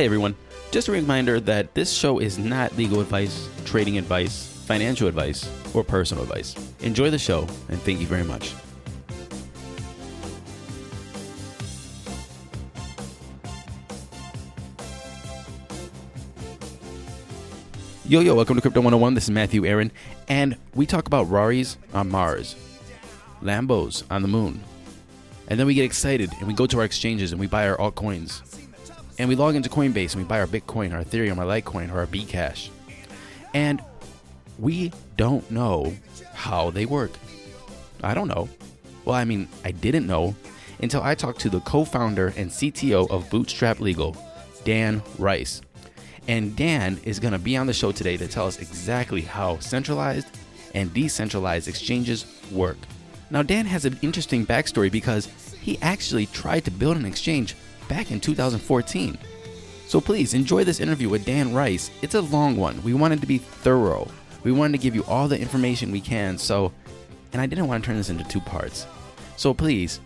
Hi, everyone. Just a reminder that this show is not legal advice, trading advice, financial advice, or personal advice. Enjoy the show, and thank you very much. Yo, yo, welcome to Crypto 101. This is Matthew Aaron, and we talk about Raris on Mars, Lambos on the moon, and then we get excited and we go to our exchanges and we buy our altcoins. And we log into Coinbase and we buy our Bitcoin, our Ethereum, our Litecoin, or our Bcash. And we don't know how they work. I don't know. Well, I mean, I didn't know until I talked to the co founder and CTO of Bootstrap Legal, Dan Rice. And Dan is going to be on the show today to tell us exactly how centralized and decentralized exchanges work. Now, Dan has an interesting backstory because he actually tried to build an exchange back in 2014. So please enjoy this interview with Dan Rice. It's a long one. We wanted to be thorough. We wanted to give you all the information we can. So, and I didn't want to turn this into two parts. So please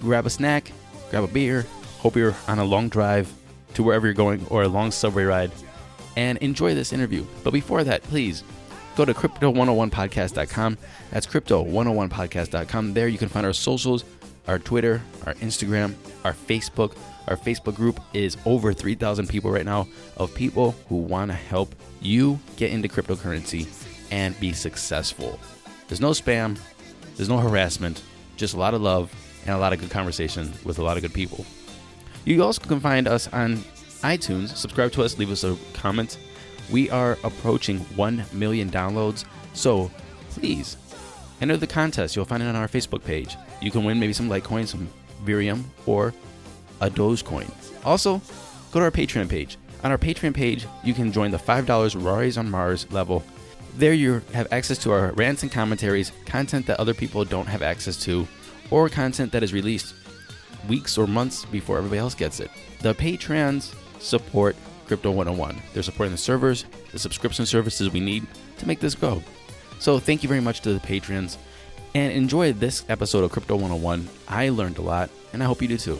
grab a snack, grab a beer. Hope you're on a long drive to wherever you're going or a long subway ride and enjoy this interview. But before that, please go to crypto101podcast.com. That's crypto101podcast.com. There you can find our socials, our Twitter, our Instagram, our Facebook. Our Facebook group is over 3,000 people right now of people who want to help you get into cryptocurrency and be successful. There's no spam, there's no harassment, just a lot of love and a lot of good conversation with a lot of good people. You also can find us on iTunes. Subscribe to us, leave us a comment. We are approaching 1 million downloads, so please enter the contest. You'll find it on our Facebook page. You can win maybe some Litecoin, some Virium, or a Dogecoin. Also, go to our Patreon page. On our Patreon page, you can join the $5 Raris on Mars level. There, you have access to our rants and commentaries, content that other people don't have access to, or content that is released weeks or months before everybody else gets it. The Patrons support Crypto 101. They're supporting the servers, the subscription services we need to make this go. So, thank you very much to the patrons and enjoy this episode of Crypto 101. I learned a lot, and I hope you do too.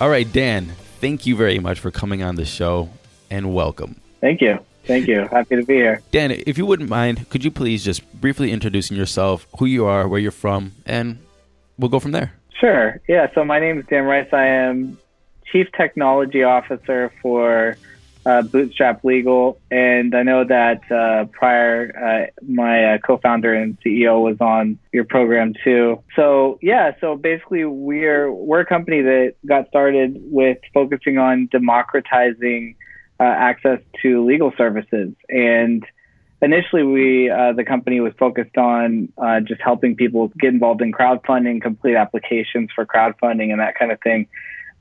All right, Dan, thank you very much for coming on the show and welcome. Thank you. Thank you. Happy to be here. Dan, if you wouldn't mind, could you please just briefly introducing yourself, who you are, where you're from, and we'll go from there. Sure. Yeah. So my name is Dan Rice. I am Chief Technology Officer for uh, Bootstrap Legal, and I know that uh, prior uh, my uh, co-founder and CEO was on your program too. So yeah, so basically we're we're a company that got started with focusing on democratizing uh, access to legal services, and initially we uh, the company was focused on just helping people get involved in crowdfunding, complete applications for crowdfunding, and that kind of thing.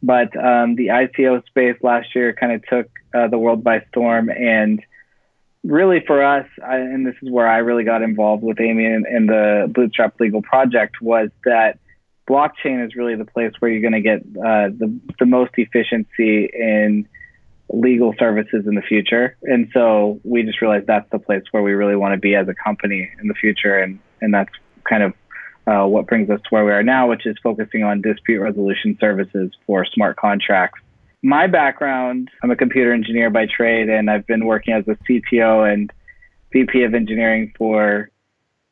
But um, the ICO space last year kind of took uh, the world by storm. And really, for us, I, and this is where I really got involved with Amy and, and the Bootstrap Legal Project, was that blockchain is really the place where you're going to get uh, the, the most efficiency in legal services in the future. And so we just realized that's the place where we really want to be as a company in the future. And, and that's kind of uh, what brings us to where we are now, which is focusing on dispute resolution services for smart contracts. My background, I'm a computer engineer by trade, and I've been working as a CTO and VP of engineering for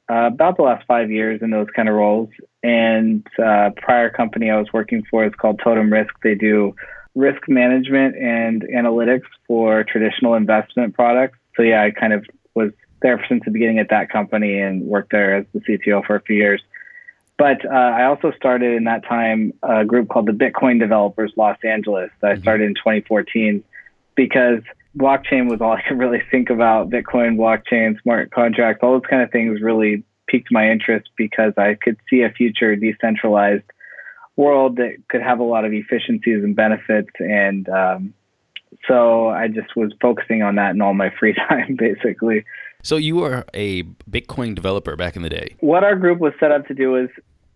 uh, about the last five years in those kind of roles. And uh, prior company I was working for is called Totem Risk. They do risk management and analytics for traditional investment products. So yeah, I kind of was there since the beginning at that company and worked there as the CTO for a few years. But uh, I also started in that time a group called the Bitcoin Developers Los Angeles that I mm-hmm. started in 2014 because blockchain was all I could really think about. Bitcoin, blockchain, smart contracts, all those kind of things really piqued my interest because I could see a future decentralized world that could have a lot of efficiencies and benefits. And um, so I just was focusing on that in all my free time, basically. So you were a Bitcoin developer back in the day. What our group was set up to do is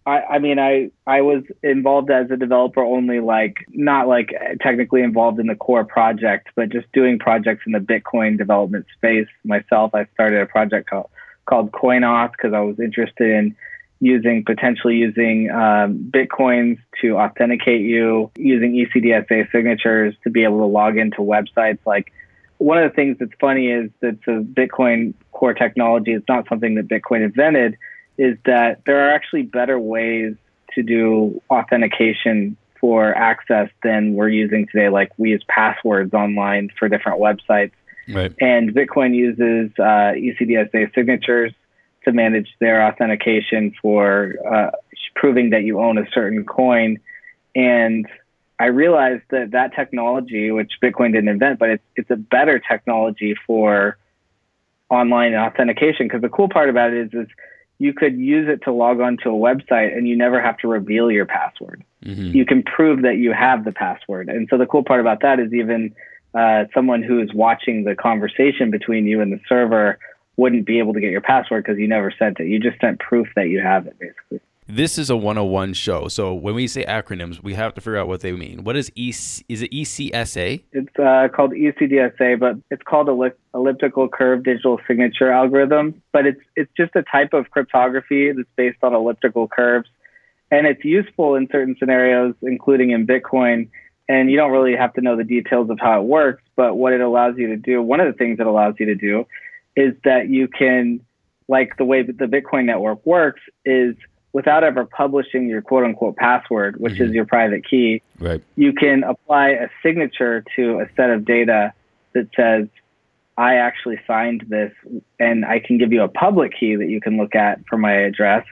I, I mean, I I was involved as a developer only, like not like technically involved in the core project, but just doing projects in the Bitcoin development space myself. I started a project called called CoinAuth because I was interested in using potentially using um, bitcoins to authenticate you, using ECDSA signatures to be able to log into websites. Like one of the things that's funny is that the Bitcoin core technology. is not something that Bitcoin invented is that there are actually better ways to do authentication for access than we're using today. Like we use passwords online for different websites. Right. And Bitcoin uses uh, ECDSA signatures to manage their authentication for uh, proving that you own a certain coin. And I realized that that technology, which Bitcoin didn't invent, but it's, it's a better technology for online authentication. Because the cool part about it is, is you could use it to log on to a website and you never have to reveal your password. Mm-hmm. You can prove that you have the password. And so the cool part about that is even uh, someone who is watching the conversation between you and the server wouldn't be able to get your password because you never sent it. You just sent proof that you have it, basically. This is a 101 show. So when we say acronyms, we have to figure out what they mean. What is EC, is it ECSA? It's uh, called ECDSA, but it's called elliptical curve digital signature algorithm. But it's it's just a type of cryptography that's based on elliptical curves, and it's useful in certain scenarios, including in Bitcoin. And you don't really have to know the details of how it works, but what it allows you to do, one of the things it allows you to do, is that you can, like the way that the Bitcoin network works, is without ever publishing your quote unquote password, which mm-hmm. is your private key, right. you can apply a signature to a set of data that says, I actually signed this, and I can give you a public key that you can look at for my address.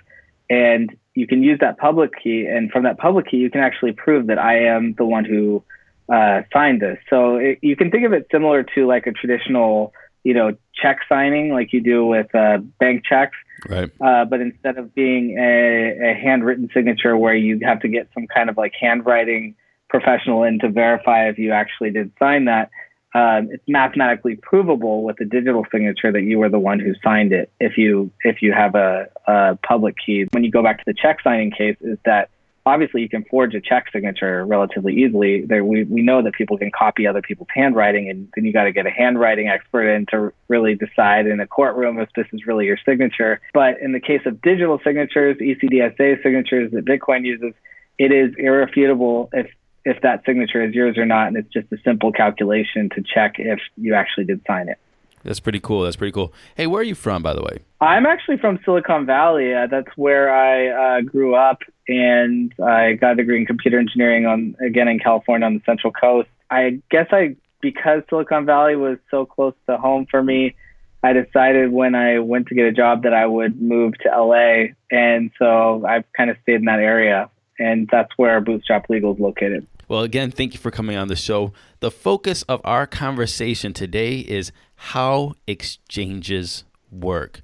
And you can use that public key, and from that public key, you can actually prove that I am the one who uh, signed this. So it, you can think of it similar to like a traditional, you know, check signing, like you do with uh, bank checks Right. Uh, but instead of being a, a handwritten signature where you have to get some kind of like handwriting professional in to verify if you actually did sign that, um, it's mathematically provable with a digital signature that you were the one who signed it. If you if you have a, a public key, when you go back to the check signing case, is that obviously you can forge a check signature relatively easily. There, we, we know that people can copy other people's handwriting, and then you got to get a handwriting expert in to really decide in a courtroom if this is really your signature. But in the case of digital signatures, ECDSA signatures that Bitcoin uses, it is irrefutable if if that signature is yours or not, and it's just a simple calculation to check if you actually did sign it. That's pretty cool. That's pretty cool. Hey, where are you from, by the way? I'm actually from Silicon Valley. Uh, that's where I uh, grew up, and I got a degree in computer engineering on again in California on the Central Coast. I guess I because Silicon Valley was so close to home for me, I decided when I went to get a job that I would move to LA, and so I've kind of stayed in that area, and that's where Bootstrap Legal is located. Well, again, thank you for coming on the show. The focus of our conversation today is how exchanges work.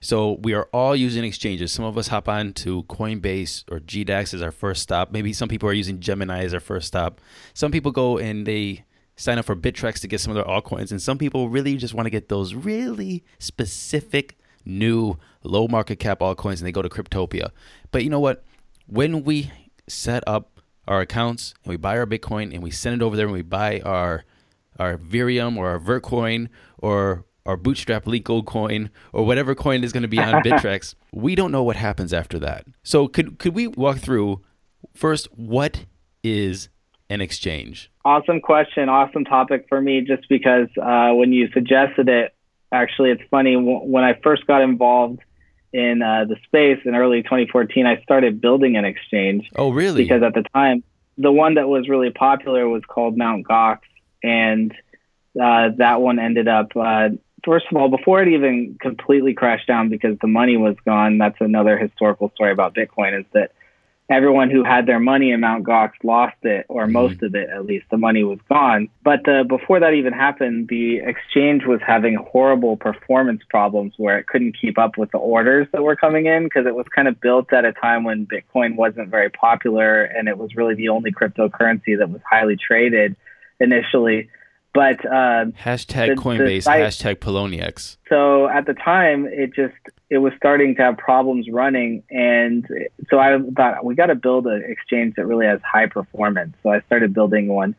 So we are all using exchanges. Some of us hop on to Coinbase or GDAX as our first stop. Maybe some people are using Gemini as their first stop. Some people go and they sign up for Bittrex to get some of their altcoins, and some people really just want to get those really specific new low market cap altcoins, and they go to Cryptopia. But you know what? When we set up our accounts and we buy our Bitcoin and we send it over there and we buy our our Virium or our Vertcoin or our Bootstrap Legal coin or whatever coin is going to be on Bittrex, we don't know what happens after that. So could could we walk through first what is an exchange? Awesome question, awesome topic for me. Just because uh, when you suggested it, actually, it's funny when I first got involved in uh, the space in early 2014, I started building an exchange. Oh, really? Because at the time, the one that was really popular was called Mount Gox, and uh, that one ended up, uh, first of all, before it even completely crashed down because the money was gone. That's another historical story about Bitcoin is that everyone who had their money in Mount Gox lost it, or mm-hmm. most of it at least. The money was gone. But uh, before that even happened, the exchange was having horrible performance problems where it couldn't keep up with the orders that were coming in because it was kind of built at a time when Bitcoin wasn't very popular and it was really the only cryptocurrency that was highly traded initially. But uh, hashtag the- Coinbase, the site- hashtag Poloniex. so at the time it just it was starting to have problems running and so i thought we got to build an exchange that really has high performance so i started building one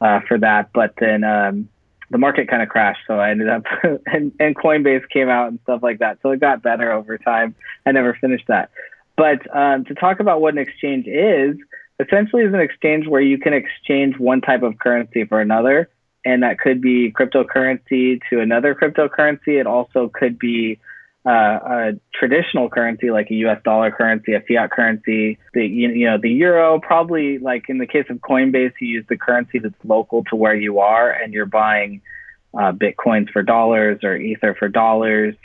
uh, for that but then um, the market kind of crashed so i ended up and, and coinbase came out and stuff like that so it got better over time i never finished that but um, to talk about what an exchange is essentially is an exchange where you can exchange one type of currency for another and that could be cryptocurrency to another cryptocurrency. It also could be uh, a traditional currency like a U.S. dollar currency, a fiat currency. The you, know the euro probably like in the case of Coinbase, you use the currency that's local to where you are, and you're buying uh, bitcoins for dollars or ether for dollars,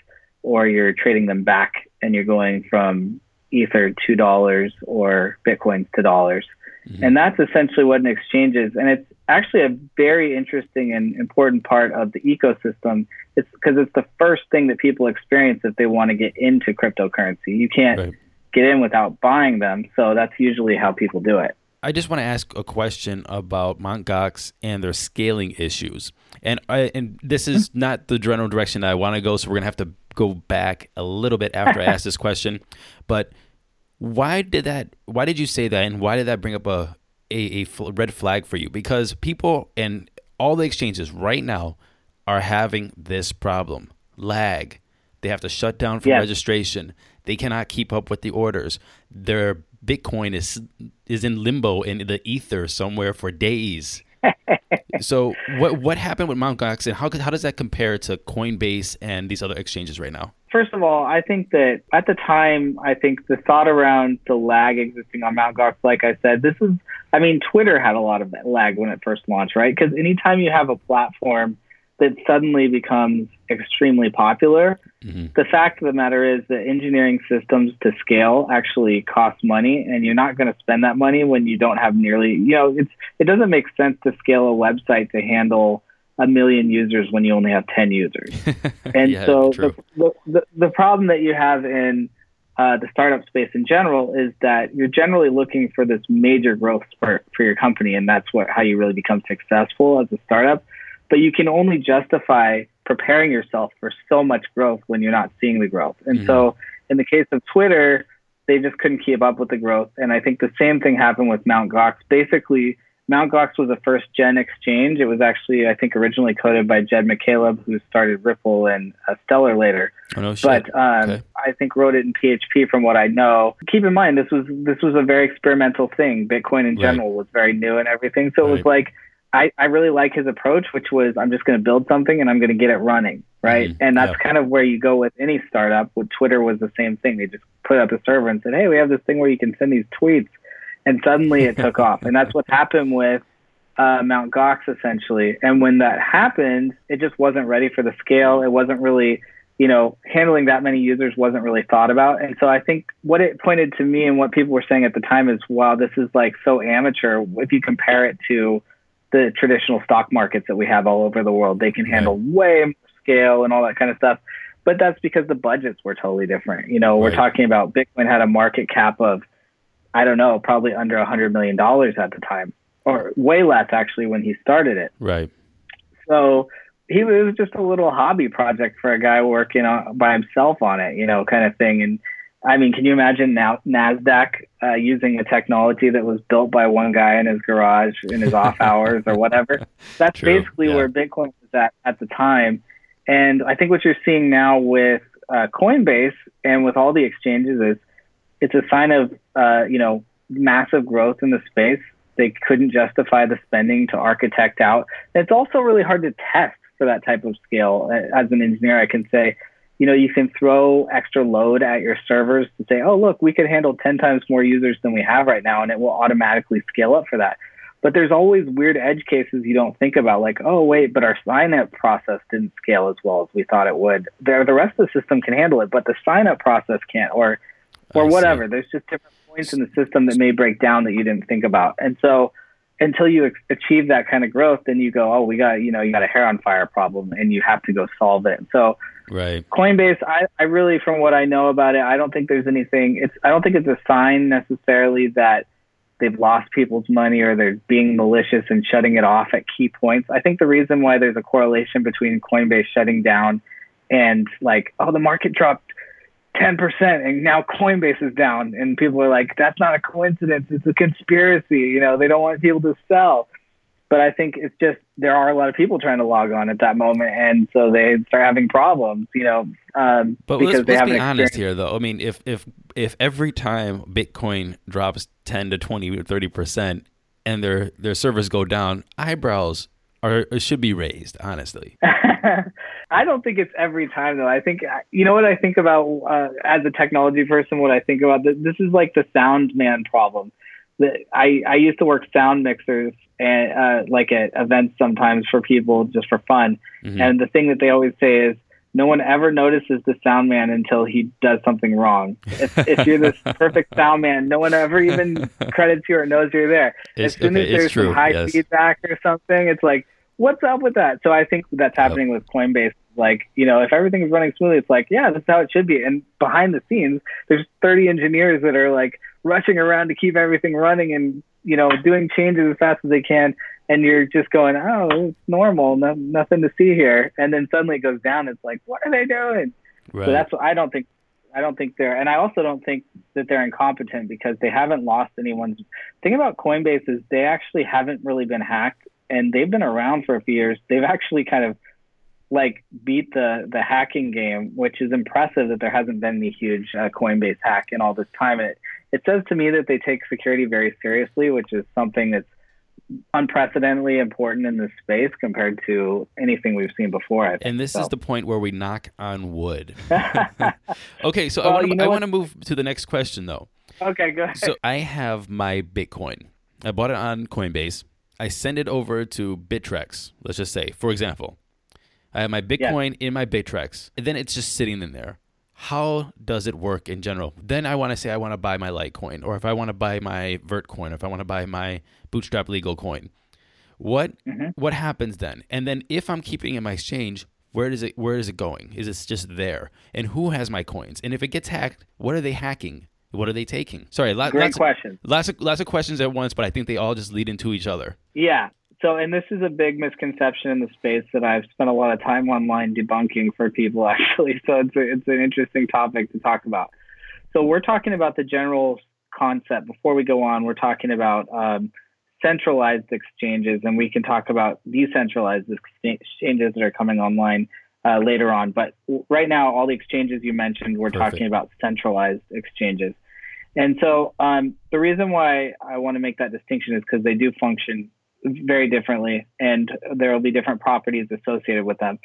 or you're trading them back and you're going from ether to dollars or bitcoins to dollars. Mm-hmm. And that's essentially what an exchange is. And it's actually a very interesting and important part of the ecosystem. It's because it's the first thing that people experience if they want to get into cryptocurrency. You can't Right. get in without buying them. So that's usually how people do it. I just want to ask a question about Mt. Gox and their scaling issues. And I, and this is not the general direction that I want to go, so we're gonna have to go back a little bit after I ask this question. But why did that? Why did you say that? And why did that bring up a a, a fl- red flag for you? Because people and all the exchanges right now are having this problem: lag. They have to shut down for Yes. registration. They cannot keep up with the orders. Their Bitcoin is is in limbo in the ether somewhere for days. So what what happened with Mt. Gox and how how does that compare to Coinbase and these other exchanges right now? First of all, I think that at the time, I think the thought around the lag existing on Mt. Gox, like I said, this is, I mean, Twitter had a lot of that lag when it first launched, right? Because anytime you have a platform that suddenly becomes extremely popular, Mhm. the fact of the matter is that engineering systems to scale actually cost money, and you're not going to spend that money when you don't have nearly, you know, it's it doesn't make sense to scale a website to handle a million users when you only have 10 users. And Yeah, so the, the, the, the problem that you have in uh, the startup space in general is that you're generally looking for this major growth spurt for your company, and that's what how you really become successful as a startup. But you can only justify preparing yourself for so much growth when you're not seeing the growth. And so, in the case of Twitter, they just couldn't keep up with the growth. And I think the same thing happened with Mt. Gox. Basically, Mt. Gox was a first gen exchange. It was actually, I think, originally coded by Jed McCaleb, who started Ripple and uh, Stellar later. Oh no shit. But um, Okay. I think wrote it in PHP from what I know. Keep in mind, this was this was a very experimental thing. Bitcoin in Right. general was very new and everything. So it was like I, I really like his approach, which was I'm just going to build something and I'm going to get it running, right? Mhm. And that's Yeah. kind of where you go with any startup. With Twitter was the same thing. They just put up a server and said, hey, we have this thing where you can send these tweets, and suddenly it took off. And that's what happened with uh, Mount Gox essentially. And when that happened, it just wasn't ready for the scale. It wasn't really, you know, handling that many users wasn't really thought about. And so I think what it pointed to me and what people were saying at the time is, wow, this is like so amateur. If you compare it to the traditional stock markets that we have all over the world, they can handle way more scale and all that kind of stuff. But that's because the budgets were totally different. You know, we're talking about Bitcoin had a market cap of, I don't know, probably under a hundred million dollars at the time, or way less actually when he started it. right. So he was just a little hobby project for a guy working on, by himself on it, you know, kind of thing. And I mean, can you imagine now Nasdaq uh, using a technology that was built by one guy in his garage in his off hours or whatever? That's True, basically yeah. where Bitcoin was at at the time. And I think what you're seeing now with uh, Coinbase and with all the exchanges is it's a sign of uh, you know massive growth in the space. They couldn't justify the spending to architect out. And it's also really hard to test for that type of scale. As an engineer, I can say, you know, you can throw extra load at your servers to say, oh, look, we could handle 10 times more users than we have right now, and it will automatically scale up for that. But there's always weird edge cases you don't think about, like, oh, wait, but our sign up process didn't scale as well as we thought it would. The, the rest of the system can handle it, but the sign up process can't, or or I see. whatever. There's just different points in the system that may break down that you didn't think about. And so until you achieve that kind of growth, then you go, oh, we got, you know, you got a hair on fire problem and you have to go solve it. So Right. Coinbase, I, I really, from what I know about it, I don't think there's anything, it's, I don't think it's a sign necessarily that they've lost people's money or they're being malicious and shutting it off at key points. I think the reason why there's a correlation between Coinbase shutting down and like, oh, the market dropped 10% and now Coinbase is down. And people are like, that's not a coincidence. It's a conspiracy. You know, they don't want people to sell. But I think it's just there are a lot of people trying to log on at that moment, and so they start having problems. You know, um, but because let's, they let's be honest here, though. I mean, if if if every time Bitcoin drops ten to twenty or thirty percent, and their their servers go down, eyebrows are should be raised. Honestly, I don't think it's every time though. I think you know what I think about uh, as a technology person. What I think about this, this is like the sound man problem. That I I used to work sound mixers and uh, like at events sometimes for people just for fun. Mm-hmm. And the thing that they always say is no one ever notices the sound man until he does something wrong. If, if you're this perfect sound man, no one ever even credits you or knows you're there. It's, as soon okay, as there's true, some high yes. feedback or something, it's like, what's up with that? So I think that's happening yep. with Coinbase. Like, you know, if everything's running smoothly, it's like, yeah, that's how it should be. And behind the scenes, there's 30 engineers that are like rushing around to keep everything running and you know, doing changes as fast as they can, and you're just going, oh, it's normal, no, nothing to see here, and then suddenly it goes down. It's like, what are they doing? Right. So that's what I don't think. I don't think they're, and I also don't think that they're incompetent because they haven't lost anyone's. Thing about Coinbase is they actually haven't really been hacked, and they've been around for a few years. They've actually kind of like beat the the hacking game, which is impressive that there hasn't been any huge uh, Coinbase hack in all this time. And it it says to me that they take security very seriously, which is something that's unprecedentedly important in this space compared to anything we've seen before. Think, and this so. is the point where we knock on wood. okay, so well, I want to you know I want to move to the next question though. Okay, go ahead. So I have my Bitcoin. I bought it on Coinbase. I send it over to Bittrex. Let's just say, for example, I have my Bitcoin in my Bittrex, and then it's just sitting in there how does it work in general? Then I want to say I want to buy my Litecoin, or if I want to buy my Vertcoin, or if I want to buy my Bootstrap Legal coin. What mm-hmm. what happens then? And then if I'm keeping it in my exchange, where does it where is it going? Is it just there? And who has my coins? And if it gets hacked, what are they hacking? What are they taking? Sorry, Great lots question. Of, lots of lots of questions at once, but I think they all just lead into each other. Yeah. So, and this is a big misconception in the space that I've spent a lot of time online debunking for people, actually. So, it's, a, it's an interesting topic to talk about. So, we're talking about the general concept. Before we go on, we're talking about um, centralized exchanges, and we can talk about decentralized exchanges that are coming online uh, later on. But right now, all the exchanges you mentioned, we're Perfect. talking about centralized exchanges. And so, um, the reason why I want to make that distinction is because they do function very differently, and there will be different properties associated with them.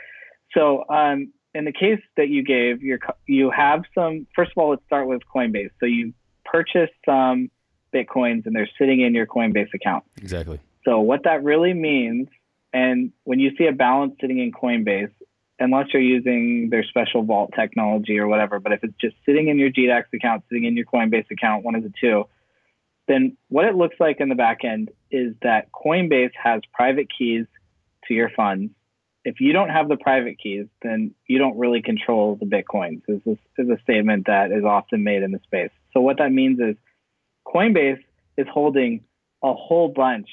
So, um, in the case that you gave, you you have some. First of all, let's start with Coinbase. So you purchased some bitcoins, and they're sitting in your Coinbase account. Exactly. So what that really means, and when you see a balance sitting in Coinbase, unless you're using their special vault technology or whatever, but if it's just sitting in your GDAX account, sitting in your Coinbase account, one of the two, then what it looks like in the back end is that Coinbase has private keys to your funds. If you don't have the private keys, then you don't really control the Bitcoins. This is, is a statement that is often made in the space. So what that means is Coinbase is holding a whole bunch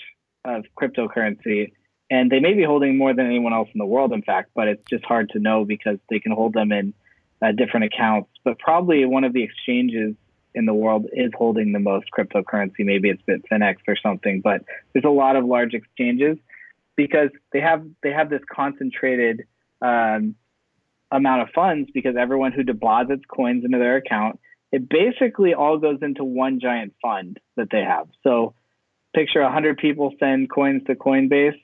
of cryptocurrency and they may be holding more than anyone else in the world, in fact, but it's just hard to know because they can hold them in uh, different accounts. But probably one of the exchanges in the world is holding the most cryptocurrency. Maybe it's Bitfinex or something, but there's a lot of large exchanges because they have they have this concentrated um, amount of funds because everyone who deposits coins into their account, it basically all goes into one giant fund that they have. So picture 100 people send coins to Coinbase.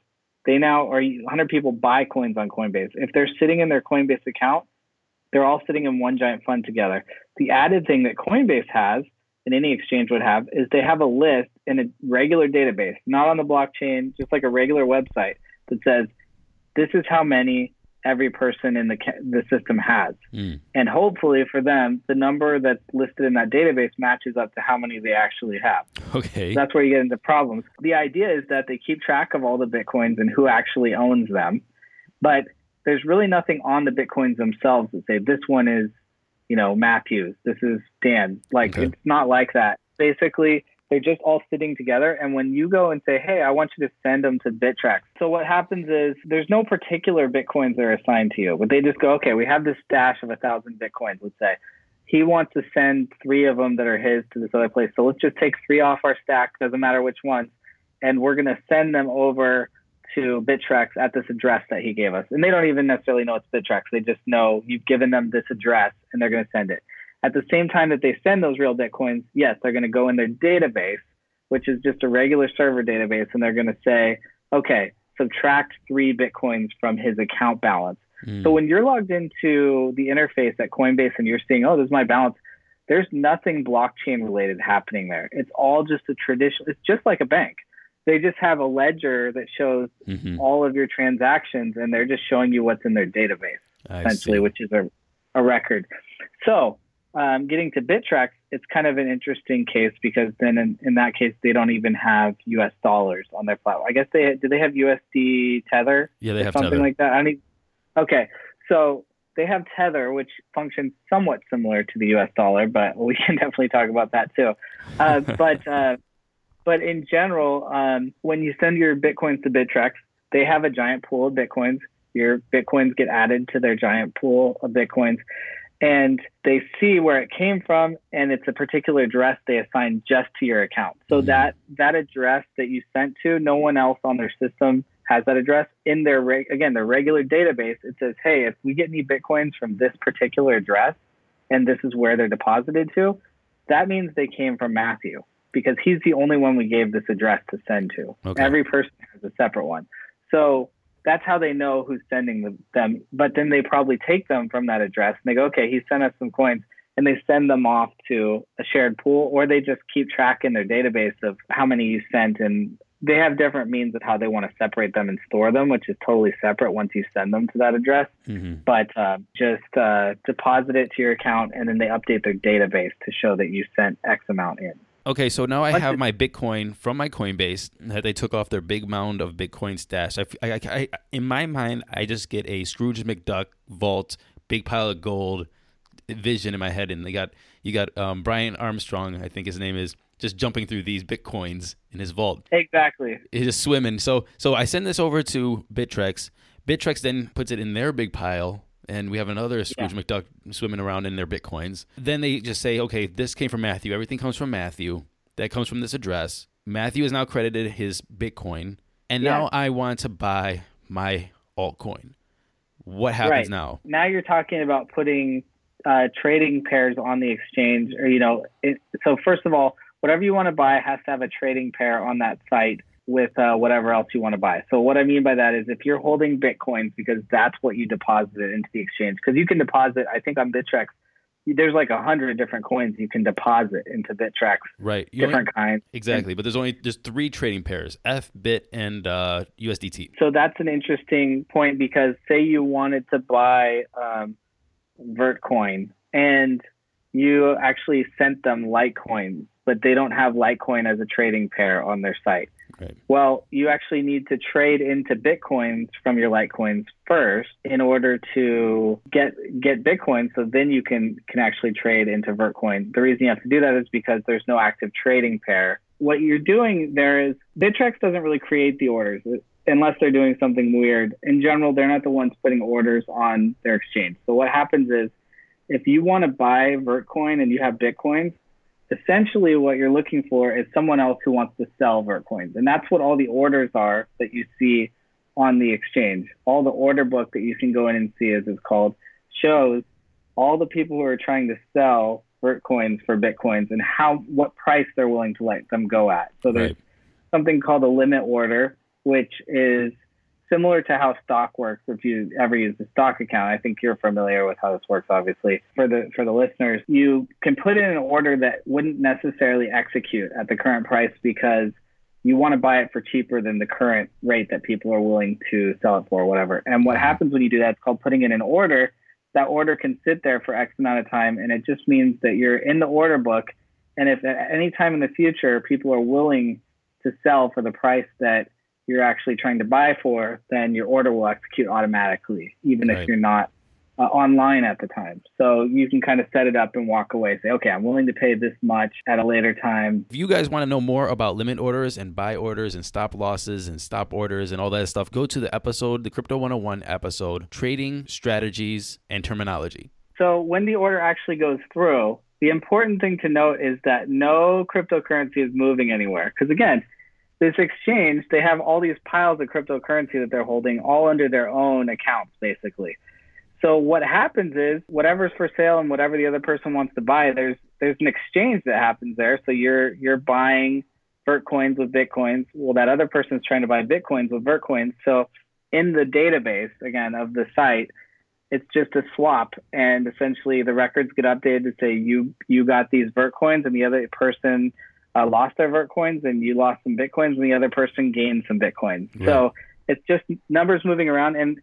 They now are 100 people buy coins on Coinbase. If they're sitting in their Coinbase account, they're all sitting in one giant fund together. The added thing that Coinbase has and any exchange would have is they have a list in a regular database, not on the blockchain, just like a regular website that says this is how many every person in the the system has. Mm. And hopefully for them, the number that's listed in that database matches up to how many they actually have. Okay. That's where you get into problems. The idea is that they keep track of all the bitcoins and who actually owns them, but there's really nothing on the bitcoins themselves that say this one is, you know, Matthews, this is Dan. Like Okay. it's not like that. Basically, They're just all sitting together. And when you go and say, hey, I want you to send them to Bittrex. So what happens is there's no particular Bitcoins that are assigned to you, but they just go, okay, we have this stash of a thousand Bitcoins, let's say. He wants to send three of them that are his to this other place. So let's just take three off our stack, doesn't matter which ones. And we're going to send them over to Bittrex at this address that he gave us. And they don't even necessarily know it's Bittrex. They just know you've given them this address and they're going to send it. At the same time that they send those real Bitcoins, yes, they're going to go in their database, which is just a regular server database, and they're going to say, okay, subtract three Bitcoins from his account balance. Mm. So when you're logged into the interface at Coinbase and you're seeing, oh, this is my balance, there's nothing blockchain related happening there. It's all just a traditional, it's just like a bank. They just have a ledger that shows mm-hmm. all of your transactions and they're just showing you what's in their database, I essentially, see. which is a, a record. So um, getting to Bittrex, it's kind of an interesting case because then in, in that case they don't even have U.S. dollars on their platform. I guess they do. They have USD Tether. Yeah, they have something tether. like that. I need. Okay, so they have Tether, which functions somewhat similar to the U.S. dollar, but we can definitely talk about that too. Uh, but uh, but in general, um, when you send your bitcoins to Bittrex, they have a giant pool of bitcoins. Your bitcoins get added to their giant pool of bitcoins and they see where it came from and it's a particular address they assign just to your account so mm-hmm. that that address that you sent to no one else on their system has that address in their again their regular database it says hey if we get any bitcoins from this particular address and this is where they're deposited to that means they came from matthew because he's the only one we gave this address to send to okay. every person has a separate one so that's how they know who's sending them. But then they probably take them from that address and they go, okay, he sent us some coins, and they send them off to a shared pool, or they just keep track in their database of how many you sent, and they have different means of how they want to separate them and store them, which is totally separate once you send them to that address. Mm-hmm. But uh, just uh, deposit it to your account, and then they update their database to show that you sent X amount in. Okay, so now I have my Bitcoin from my Coinbase that they took off their big mound of Bitcoin stash. I, I, I, in my mind, I just get a Scrooge McDuck vault, big pile of gold vision in my head, and they got you got um, Brian Armstrong, I think his name is, just jumping through these bitcoins in his vault. Exactly. He's just swimming. So so I send this over to Bittrex. Bittrex then puts it in their big pile and we have another Scrooge yeah. McDuck swimming around in their bitcoins. Then they just say, okay, this came from Matthew. Everything comes from Matthew. That comes from this address. Matthew has now credited his Bitcoin, and yeah. now I want to buy my altcoin. What happens right. now? Now you're talking about putting uh, trading pairs on the exchange, or you know, it, so first of all, whatever you want to buy has to have a trading pair on that site with uh, whatever else you want to buy. So what I mean by that is if you're holding Bitcoins because that's what you deposited into the exchange, because you can deposit, I think on Bittrex, there's like a hundred different coins you can deposit into Bittrex. Right. You different only, kinds. Exactly. And, but there's only there's three trading pairs, F, Bit, and uh, USDT. So that's an interesting point because say you wanted to buy um, Vertcoin and you actually sent them Litecoin, but they don't have Litecoin as a trading pair on their site. Right. Well, you actually need to trade into bitcoins from your Litecoins first in order to get get Bitcoin. So then you can can actually trade into Vertcoin. The reason you have to do that is because there's no active trading pair. What you're doing there is Bittrex doesn't really create the orders uh, unless they're doing something weird. In general, they're not the ones putting orders on their exchange. So what happens is if you want to buy Vertcoin and you have Bitcoins, essentially what you're looking for is someone else who wants to sell Vertcoins. And that's what all the orders are that you see on the exchange. All the order book that you can go in and see, as it's called, shows all the people who are trying to sell Vertcoins for Bitcoins and how what price they're willing to let them go at. So there's right. something called a limit order, which is similar to how stock works if you ever use a stock account i think you're familiar with how this works obviously. For the for the listeners you can put in an order that wouldn't necessarily execute at the current price because you want to buy it for cheaper than the current rate that people are willing to sell it for whatever. And what mm-hmm. happens when you do that it's called putting in an order. That order can sit there for x amount of time and it just means that you're in the order book. And if at any time in the future people are willing to sell for the price that you're actually trying to buy for, then your order will execute automatically, even right. if you're not uh, online at the time. So you can kind of set it up and walk away. Say, okay, I'm willing to pay this much at a later time. If you guys want to know more about limit orders and buy orders and stop losses and stop orders and all that stuff, go to the episode, the Crypto 101 episode, Trading Strategies and Terminology. So when the order actually goes through, the important thing to note is that no cryptocurrency is moving anywhere. Because again, this exchange, they have all these piles of cryptocurrency that they're holding all under their own accounts, basically. So what happens is whatever's for sale and whatever the other person wants to buy, there's there's an exchange that happens there. So you're you're buying Vertcoins with Bitcoins. Well, that other person's trying to buy Bitcoins with Vertcoins. So in the database again of the site, it's just a swap, and essentially the records get updated to say you you got these Vertcoins, and the other person uh, lost their Vertcoins, and you lost some Bitcoins, and the other person gained some Bitcoins. Right. So it's just numbers moving around, and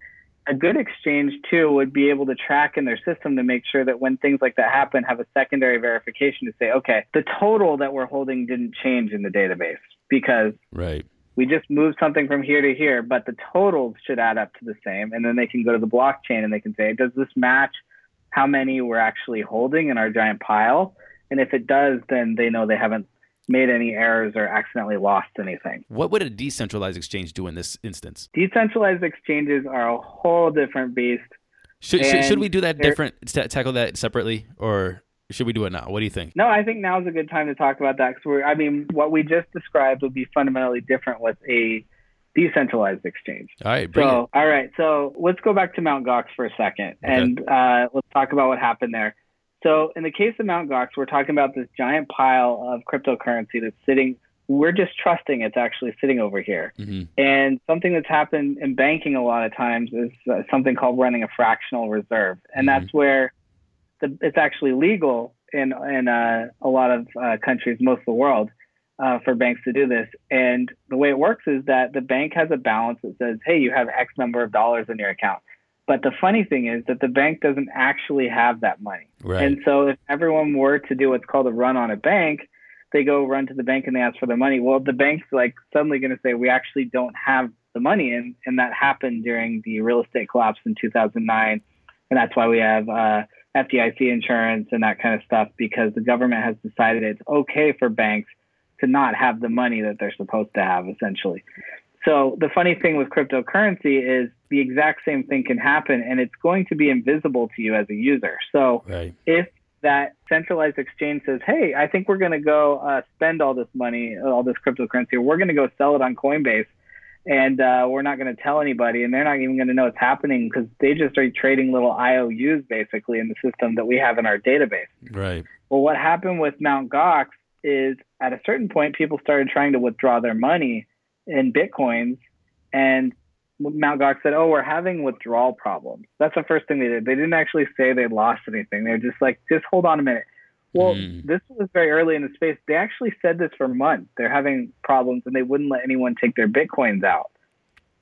a good exchange too would be able to track in their system to make sure that when things like that happen, have a secondary verification to say, okay, the total that we're holding didn't change in the database because right. we just moved something from here to here, but the totals should add up to the same. And then they can go to the blockchain and they can say, does this match how many we're actually holding in our giant pile? And if it does, then they know they haven't made any errors or accidentally lost anything. What would a decentralized exchange do in this instance? Decentralized exchanges are a whole different beast. Should, should, should, we do that different, tackle that separately, or should we do it now? What do you think? No, I think now is a good time to talk about that because I mean, what we just described would be fundamentally different with a decentralized exchange. All right. so, it. all right. So let's go back to Mount Gox for a second, okay. and uh, let's talk about what happened there. So in the case of Mt. Gox, we're talking about this giant pile of cryptocurrency that's sitting. We're just trusting it's actually sitting over here. Mm-hmm. And something that's happened in banking a lot of times is uh, something called running a fractional reserve, and mm-hmm. that's where the, it's actually legal in in uh, a lot of uh, countries, most of the world, uh, for banks to do this. And the way it works is that the bank has a balance that says, "Hey, you have X number of dollars in your account." But the funny thing is that the bank doesn't actually have that money. Right. And so if everyone were to do what's called a run on a bank, they go run to the bank and they ask for the money. Well, the bank's like suddenly going to say, we actually don't have the money. And, and that happened during the real estate collapse in 2009. And that's why we have uh, FDIC insurance and that kind of stuff because the government has decided it's okay for banks to not have the money that they're supposed to have, essentially. So the funny thing with cryptocurrency is the exact same thing can happen and it's going to be invisible to you as a user. So right. if that centralized exchange says, hey, I think we're going to go uh, spend all this money, all this cryptocurrency, or we're going to go sell it on Coinbase and uh, we're not going to tell anybody and they're not even going to know it's happening because they just are trading little IOUs basically in the system that we have in our database. Right. Well, what happened with Mt. Gox is at a certain point, people started trying to withdraw their money in bitcoins, and Mt. Gox said, "Oh, we're having withdrawal problems." That's the first thing they did. They didn't actually say they lost anything. They're just like, "Just hold on a minute." Well, mm. this was very early in the space. They actually said this for months. They're having problems, and they wouldn't let anyone take their bitcoins out.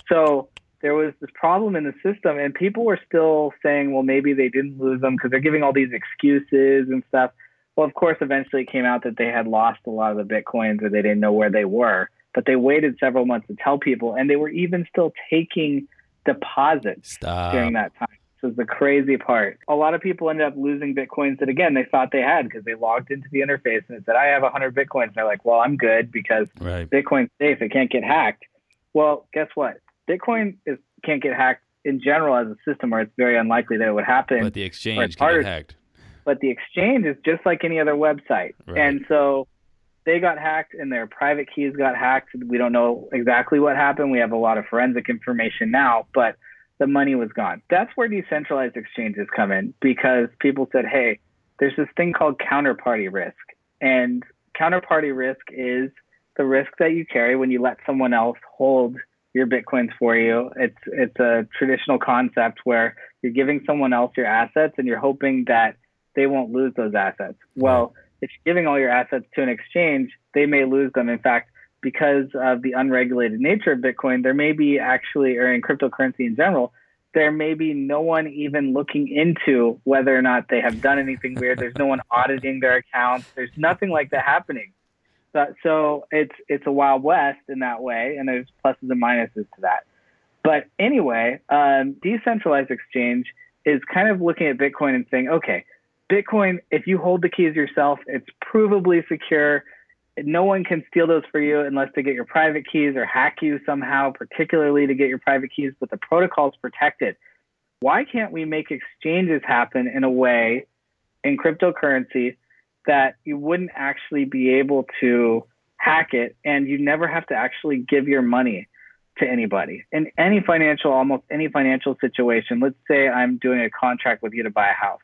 So there was this problem in the system, and people were still saying, "Well, maybe they didn't lose them because they're giving all these excuses and stuff." Well, of course, eventually it came out that they had lost a lot of the bitcoins, or they didn't know where they were but they waited several months to tell people, and they were even still taking deposits Stop. during that time. This is the crazy part. A lot of people ended up losing bitcoins that again they thought they had because they logged into the interface and it said, "I have 100 bitcoins." And they're like, "Well, I'm good because right. Bitcoin's safe; it can't get hacked." Well, guess what? Bitcoin is can't get hacked in general as a system, where it's very unlikely that it would happen. But the exchange can get hacked. But the exchange is just like any other website, right. and so they got hacked and their private keys got hacked. We don't know exactly what happened. We have a lot of forensic information now, but the money was gone. That's where decentralized exchanges come in because people said, hey, there's this thing called counterparty risk. And counterparty risk is the risk that you carry when you let someone else hold your bitcoins for you. It's it's a traditional concept where you're giving someone else your assets and you're hoping that they won't lose those assets. Well, if you're giving all your assets to an exchange, they may lose them. In fact, because of the unregulated nature of Bitcoin, there may be actually, or in cryptocurrency in general, there may be no one even looking into whether or not they have done anything weird. There's no one auditing their accounts. There's nothing like that happening. But, so it's it's a wild west in that way, and there's pluses and minuses to that. But anyway, um, decentralized exchange is kind of looking at Bitcoin and saying, okay, Bitcoin, if you hold the keys yourself, it's provably secure. No one can steal those for you unless they get your private keys or hack you somehow, particularly to get your private keys, but the protocol is protected. Why can't we make exchanges happen in a way in cryptocurrency that you wouldn't actually be able to hack it and you never have to actually give your money to anybody in any financial, almost any financial situation. Let's say I'm doing a contract with you to buy a house.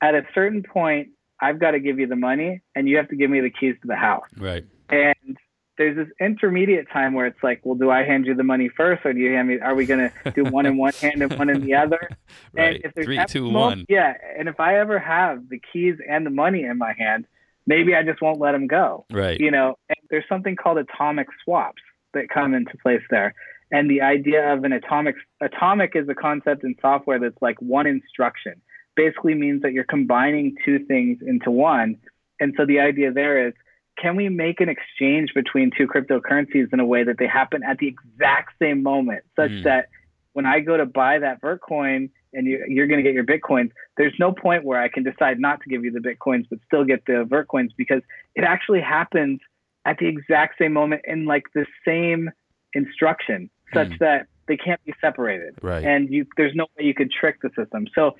At a certain point, I've got to give you the money and you have to give me the keys to the house. Right. And there's this intermediate time where it's like, well, do I hand you the money first, or do you hand me? Are we going to do one in one hand and one in the other? right. And if there's Three, two, one. Yeah, and if I ever have the keys and the money in my hand, maybe I just won't let them go. Right. You know, and there's something called atomic swaps that come into place there. And the idea of an atomic atomic is a concept in software that's like one instruction. Basically means that you're combining two things into one. And so the idea there is can we make an exchange between two cryptocurrencies in a way that they happen at the exact same moment, such Mm. that when I go to buy that Vertcoin and you, you're going to get your Bitcoins, there's no point where I can decide not to give you the Bitcoins but still get the Vertcoins because it actually happens at the exact same moment in like the same instruction, such Mm. that they can't be separated. Right. And you, there's no way you could trick the system. So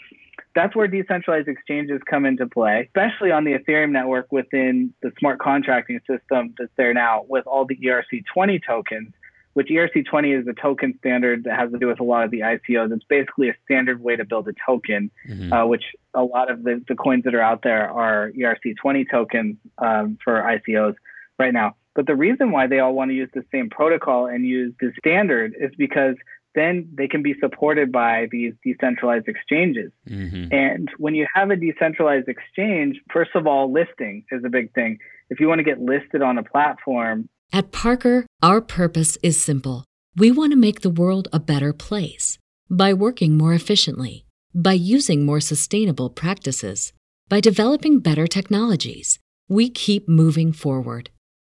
that's where decentralized exchanges come into play, especially on the Ethereum network within the smart contracting system that's there now with all the ERC20 tokens, which ERC20 is a token standard that has to do with a lot of the ICOs. It's basically a standard way to build a token, Mhm. uh, which a lot of the, the coins that are out there are ERC20 tokens um, for ICOs right now. But the reason why they all want to use the same protocol and use the standard is because then they can be supported by these decentralized exchanges. Mhm. And when you have a decentralized exchange, first of all, listing is a big thing. If you want to get listed on a platform, At Parker, our purpose is simple. We want to make the world a better place by working more efficiently, by using more sustainable practices, by developing better technologies. We keep moving forward.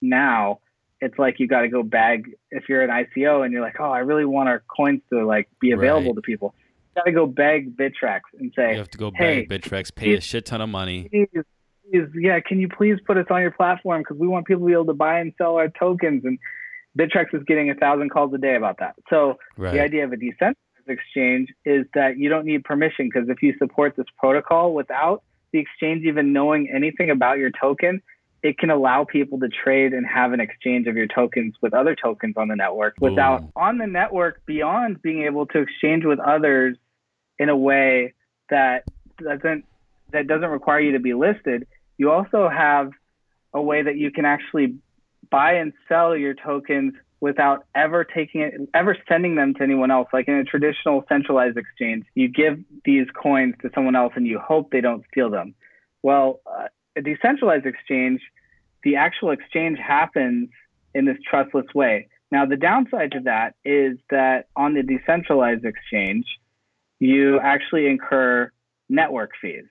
Now it's like you got to go bag if you're an ICO and you're like, oh, I really want our coins to like be available Right. to people. You got to go beg Bittrex and say, You have to go hey, beg Bittrex, pay a shit ton of money. please, please, yeah, can you please put us on your platform because we want people to be able to buy and sell our tokens. And Bittrex is getting a thousand calls a day about that. So Right. the idea of a decentralized exchange is that you don't need permission because if you support this protocol without the exchange even knowing anything about your token, it can allow people to trade and have an exchange of your tokens with other tokens on the network without Boom. on the network beyond being able to exchange with others in a way that doesn't that doesn't require you to be listed. You also have a way that you can actually buy and sell your tokens without ever taking it, ever sending them to anyone else. Like in a traditional centralized exchange, you give these coins to someone else and you hope they don't steal them. Well, uh, a decentralized exchange, the actual exchange happens in this trustless way. Now, the downside to that is that on the decentralized exchange, you actually incur network fees.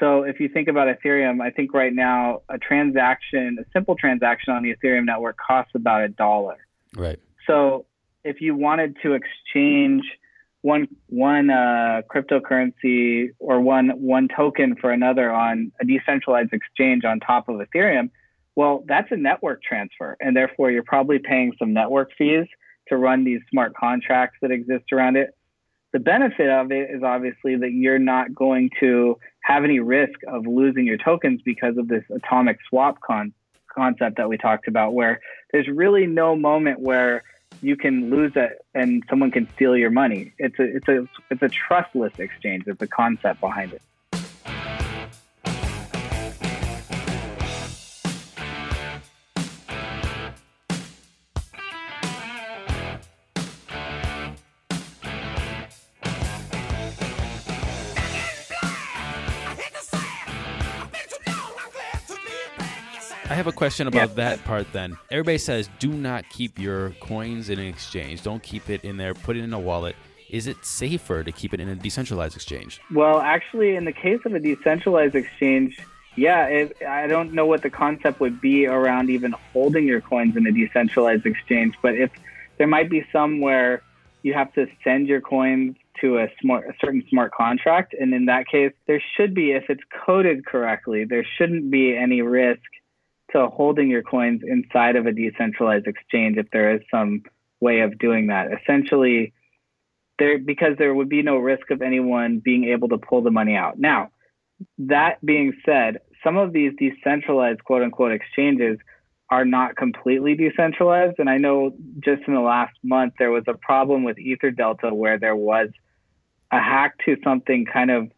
So if you think about Ethereum, I think right now a transaction, a simple transaction on the Ethereum network costs about a dollar. Right. So if you wanted to exchange one one uh, cryptocurrency or one one token for another on a decentralized exchange on top of Ethereum, well, that's a network transfer, and therefore you're probably paying some network fees to run these smart contracts that exist around it. The benefit of it is obviously that you're not going to have any risk of losing your tokens because of this atomic swap con- concept that we talked about, where there's really no moment where you can lose it and someone can steal your money. It's a it's a it's a trustless exchange. It's the concept behind it. Have a question about yeah. that part then. Everybody says do not keep your coins in an exchange. Don't keep it in there. Put it in a wallet. Is it safer to keep it in a decentralized exchange? Well, actually, in the case of a decentralized exchange, yeah, it, I don't know what the concept would be around even holding your coins in a decentralized exchange, but if there might be some where you have to send your coins to a smart a certain smart contract and in that case there should be if it's coded correctly there shouldn't be any risk to holding your coins inside of a decentralized exchange if there is some way of doing that. Essentially, there because there would be no risk of anyone being able to pull the money out. Now, that being said, some of these decentralized quote unquote exchanges are not completely decentralized. And I know just in the last month there was a problem with EtherDelta where there was a hack to something kind of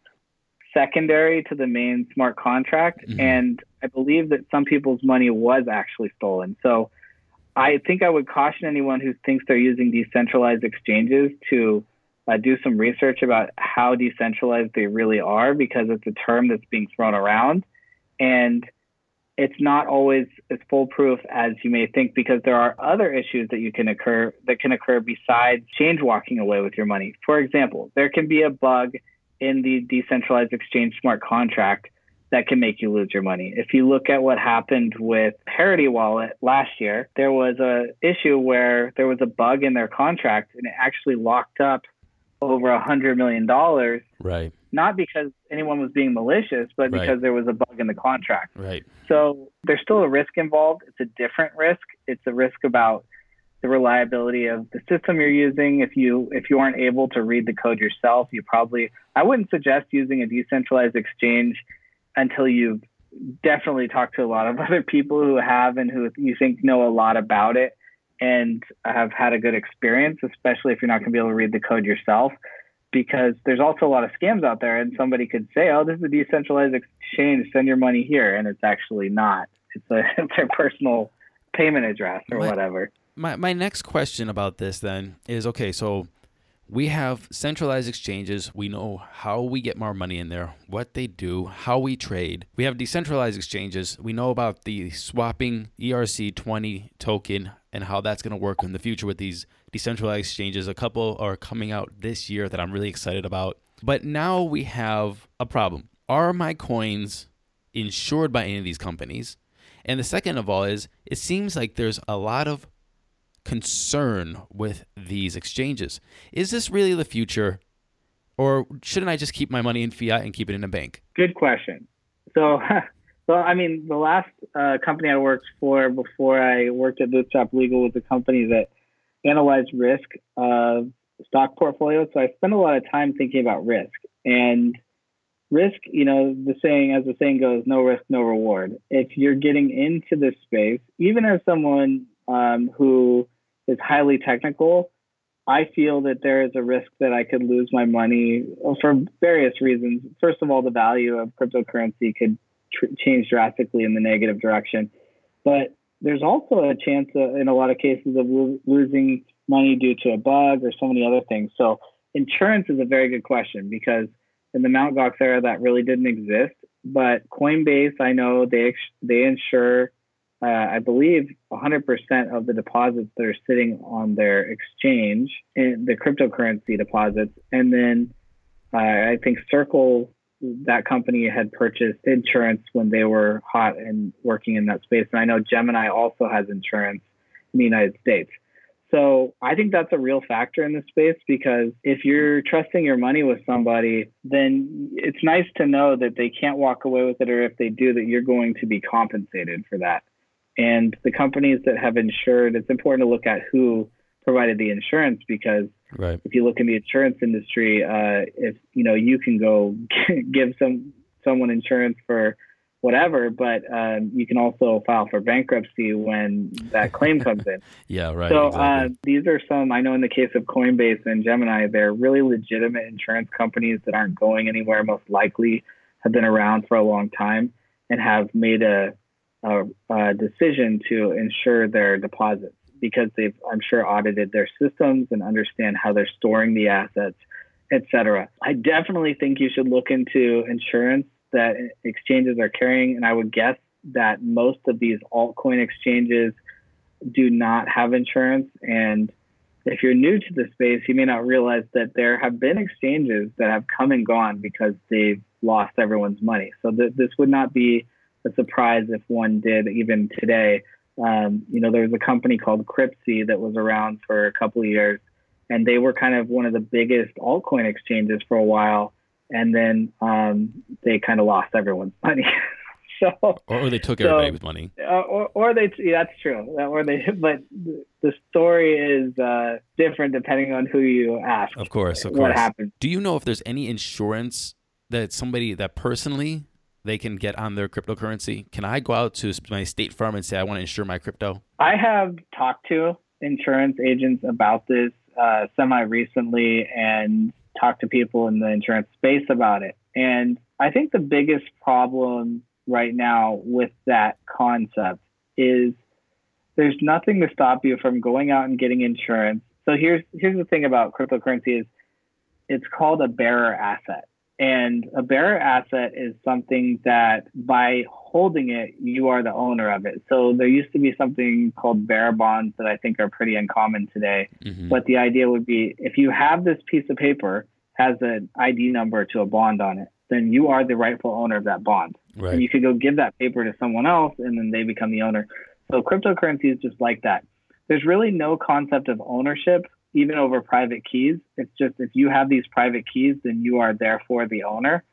secondary to the main smart contract. Mm-hmm. And I believe that some people's money was actually stolen. So I think I would caution anyone who thinks they're using decentralized exchanges to uh, do some research about how decentralized they really are because it's a term that's being thrown around. And it's not always as foolproof as you may think because there are other issues that you can occur that can occur besides change walking away with your money. For example, there can be a bug in the decentralized exchange smart contract that can make you lose your money. If you look at what happened with Parity Wallet last year, there was a issue where there was a bug in their contract and it actually locked up over a hundred million dollars. Right. Not because anyone was being malicious, but because right. there was a bug in the contract. Right. So there's still a risk involved. It's a different risk. It's a risk about the reliability of the system you're using. If you if you aren't able to read the code yourself, you probably I wouldn't suggest using a decentralized exchange until you've definitely talked to a lot of other people who have and who you think know a lot about it and have had a good experience, especially if you're not going to be able to read the code yourself. Because there's also a lot of scams out there, and somebody could say, "Oh, this is a decentralized exchange. Send your money here," and it's actually not. It's, a, it's their personal payment address or my, whatever. My my next question about this then is okay. So we have centralized exchanges. We know how we get more money in there, what they do, how we trade. We have decentralized exchanges. We know about the swapping ERC20 token and how that's going to work in the future with these decentralized exchanges. A couple are coming out this year that I'm really excited about. But now we have a problem. Are my coins insured by any of these companies? And the second of all is it seems like there's a lot of concern with these exchanges. Is this really the future? Or shouldn't I just keep my money in fiat and keep it in a bank? Good question. So, well, I mean, the last uh, company I worked for before I worked at Bootstrap Legal was a company that analyzed risk of stock portfolios. So I spent a lot of time thinking about risk. And risk, you know, the saying, as the saying goes, no risk, no reward. If you're getting into this space, even as someone um, who is highly technical, I feel that there is a risk that I could lose my money for various reasons. First of all, the value of cryptocurrency could tr- change drastically in the negative direction. But there's also a chance uh, in a lot of cases of lo- losing money due to a bug or so many other things. So insurance is a very good question because in the Mt. Gox era that really didn't exist. But Coinbase, I know they they insure uh, I believe 100% of the deposits that are sitting on their exchange, in the cryptocurrency deposits, and then uh, I think Circle, that company had purchased insurance when they were hot and working in that space. And I know Gemini also has insurance in the United States. So I think that's a real factor in this space because if you're trusting your money with somebody, then it's nice to know that they can't walk away with it, or if they do, that you're going to be compensated for that. And the companies that have insured, it's important to look at who provided the insurance because Right. if you look in the insurance industry, uh, if you know you can go give some someone insurance for whatever, but um, you can also file for bankruptcy when that claim comes in. Yeah, right. so uh, these are some I know in the case of Coinbase and Gemini, they're really legitimate insurance companies that aren't going anywhere. Most likely have been around for a long time and have made a, a, decision to insure their deposits because they've I'm sure audited their systems and understand how they're storing the assets, et cetera. I definitely think you should look into insurance that exchanges are carrying, and I would guess that most of these altcoin exchanges do not have insurance. And if you're new to the space, you may not realize that there have been exchanges that have come and gone because they've lost everyone's money. So th- this would not be a surprise if one did even today. Um, you know, there was a company called Cryptsy that was around for a couple of years, and they were kind of one of the biggest altcoin exchanges for a while, and then um, they kind of lost everyone's money. so or, or they took so- everybody's money. uh, or, or they yeah, that's true or they but the story is uh, different depending on who you ask Of course, of what course. happened Do you know if there's any insurance that somebody that personally they can get on their cryptocurrency? Can I go out to my state farm and say I want to insure my crypto? i have talked to insurance agents about this uh, semi recently and talked to people in the insurance space about it and i think the biggest problem right now with that concept is there's nothing to stop you from going out and getting insurance. So here's here's the thing about cryptocurrency is it's called a bearer asset. And a bearer asset is something that by holding it, you are the owner of it. So there used to be something called bearer bonds that I think are pretty uncommon today. Mhm. But the idea would be if you have this piece of paper has an ID number to a bond on it, then you are the rightful owner of that bond and you could go give that paper to someone else and then they become the owner. So cryptocurrency is just like that. There's really no concept of ownership even over private keys. It's just if you have these private keys, then you are therefore the owner.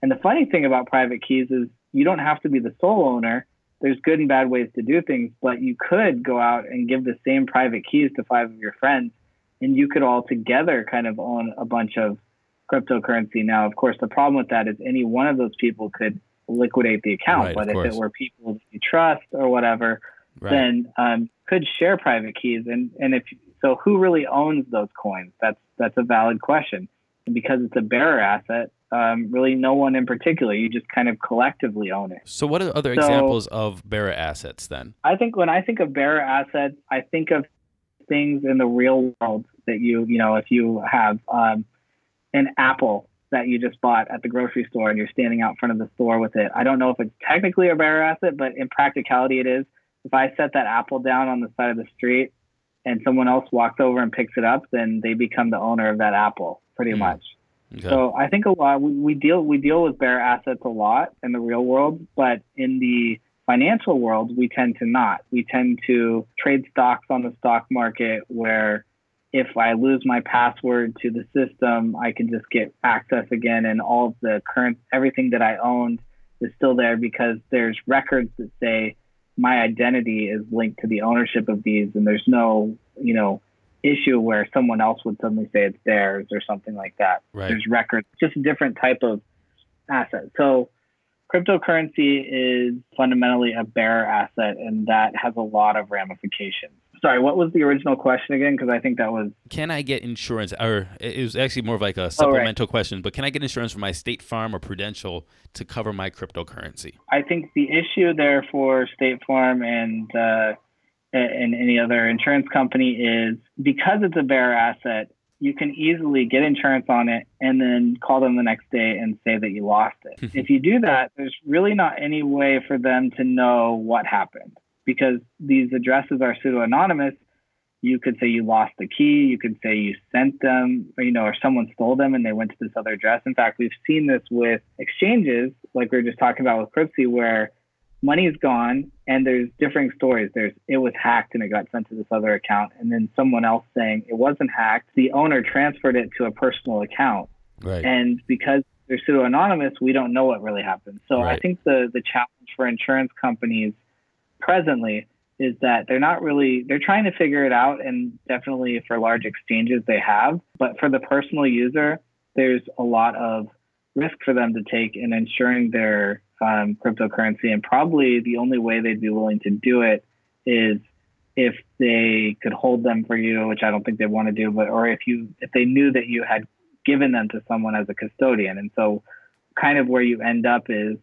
And the funny thing about private keys is you don't have to be the sole owner. There's good and bad ways to do things, but you could go out and give the same private keys to five of your friends and you could all together kind of own a bunch of cryptocurrency. Now, of course, the problem with that is any one of those people could liquidate the account. Right, but if course. it were people that you trust or whatever, Right. then um, could share private keys. And and if so, who really owns those coins? That's that's a valid question. And because it's a bearer asset, um, really no one in particular. You just kind of collectively own it. so what are other So- examples of bearer assets then? I think when I think of bearer assets, I think of things in the real world that you, you know, if you have um, an apple that you just bought at the grocery store and you're standing out front of the store with it. I don't know if it's technically a bearer asset, but in practicality it is. If I set that apple down on the side of the street and someone else walks over and picks it up, then they become the owner of that apple pretty Hmm. much. Okay. So I think a lot we, we deal we deal with bare assets a lot in the real world, but in the financial world we tend to not. We tend to trade stocks on the stock market where if I lose my password to the system, I can just get access again and all of the current everything that I owned is still there because there's records that say my identity is linked to the ownership of these and there's no, you know, issue where someone else would suddenly say it's theirs or something like that. Right. There's records, just a different type of asset. So cryptocurrency is fundamentally a bearer asset and that has a lot of ramifications. Sorry, what was the original question again? Because I think that was Can I get insurance? Or it was actually more of like a Oh, right. supplemental question, but can I get insurance from my State Farm or Prudential to cover my cryptocurrency? I think the issue there for State Farm and uh, and any other insurance company is because it's a bearer asset, you can easily get insurance on it and then call them the next day and say that you lost it. if you do that, there's really not any way for them to know what happened because these addresses are pseudo anonymous. You could say you lost the key. You could say you sent them, or, you know, or someone stole them and they went to this other address. In fact, we've seen this with exchanges, like we were just talking about with Cryptsy, where money's gone and there's differing stories there's it was hacked and it got sent to this other account and then someone else saying it wasn't hacked the owner transferred it to a personal account Right. and because they're pseudo anonymous we don't know what really happened so i think the the challenge for insurance companies presently is that they're not really they're trying to figure it out and definitely for large exchanges they have. But for the personal user there's a lot of risk for them to take in insuring their um, cryptocurrency. And probably the only way they'd be willing to do it is if they could hold them for you which i don't think they want to do but or if you if they knew that you had given them to someone as a custodian. And so kind of where you end up is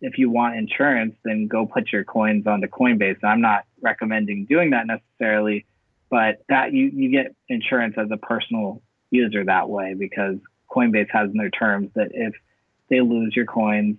if you want insurance, then go put your coins onto Coinbase. I'm not recommending doing that necessarily, but that you, you get insurance as a personal user that way because Coinbase has in their terms that if they lose your coins,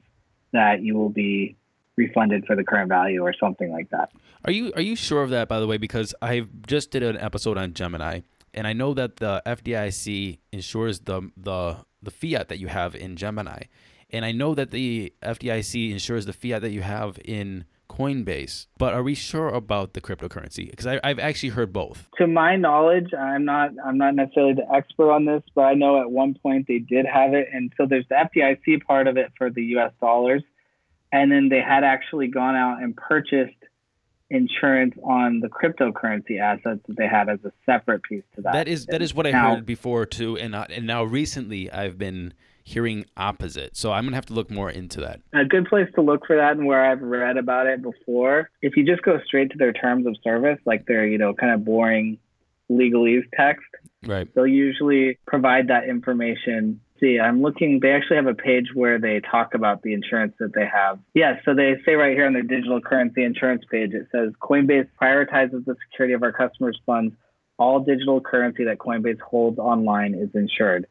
that you will be refunded for the current value or something like that. Are you are you sure of that by the way? Because I just did an episode on Gemini, and I know that the FDIC insures the the the fiat that you have in Gemini, and I know that the FDIC insures the fiat that you have in Coinbase. But are we sure about the cryptocurrency? Because I've actually heard both. To my knowledge, I'm not I'm not necessarily the expert on this, but I know at one point they did have it, and so there's the FDIC part of it for the U.S. dollars, and then they had actually gone out and purchased insurance on the cryptocurrency assets that they had as a separate piece to that. That is that is what I Now- heard before too, and uh, and now recently I've been hearing opposite. So I'm gonna have to look more into that. a good place to look for that and where I've read about it before. If you just go straight to their terms of service, like their, you know, kind of boring legalese text, Right. they'll usually provide that information. See, I'm looking, they actually have a page where they talk about the insurance that they have. Yes, so they say right here on their digital currency insurance page, it says Coinbase prioritizes the security of our customers' funds. All digital currency that Coinbase holds online is insured.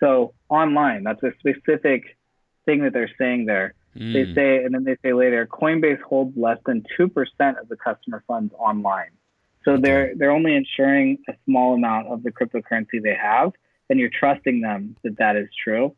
So online, that's a specific thing that they're saying there. They Mm. say, and then they say later, Coinbase holds less than two percent of the customer funds online. So they're they're only insuring a small amount of the cryptocurrency they have, and you're trusting them that that is true.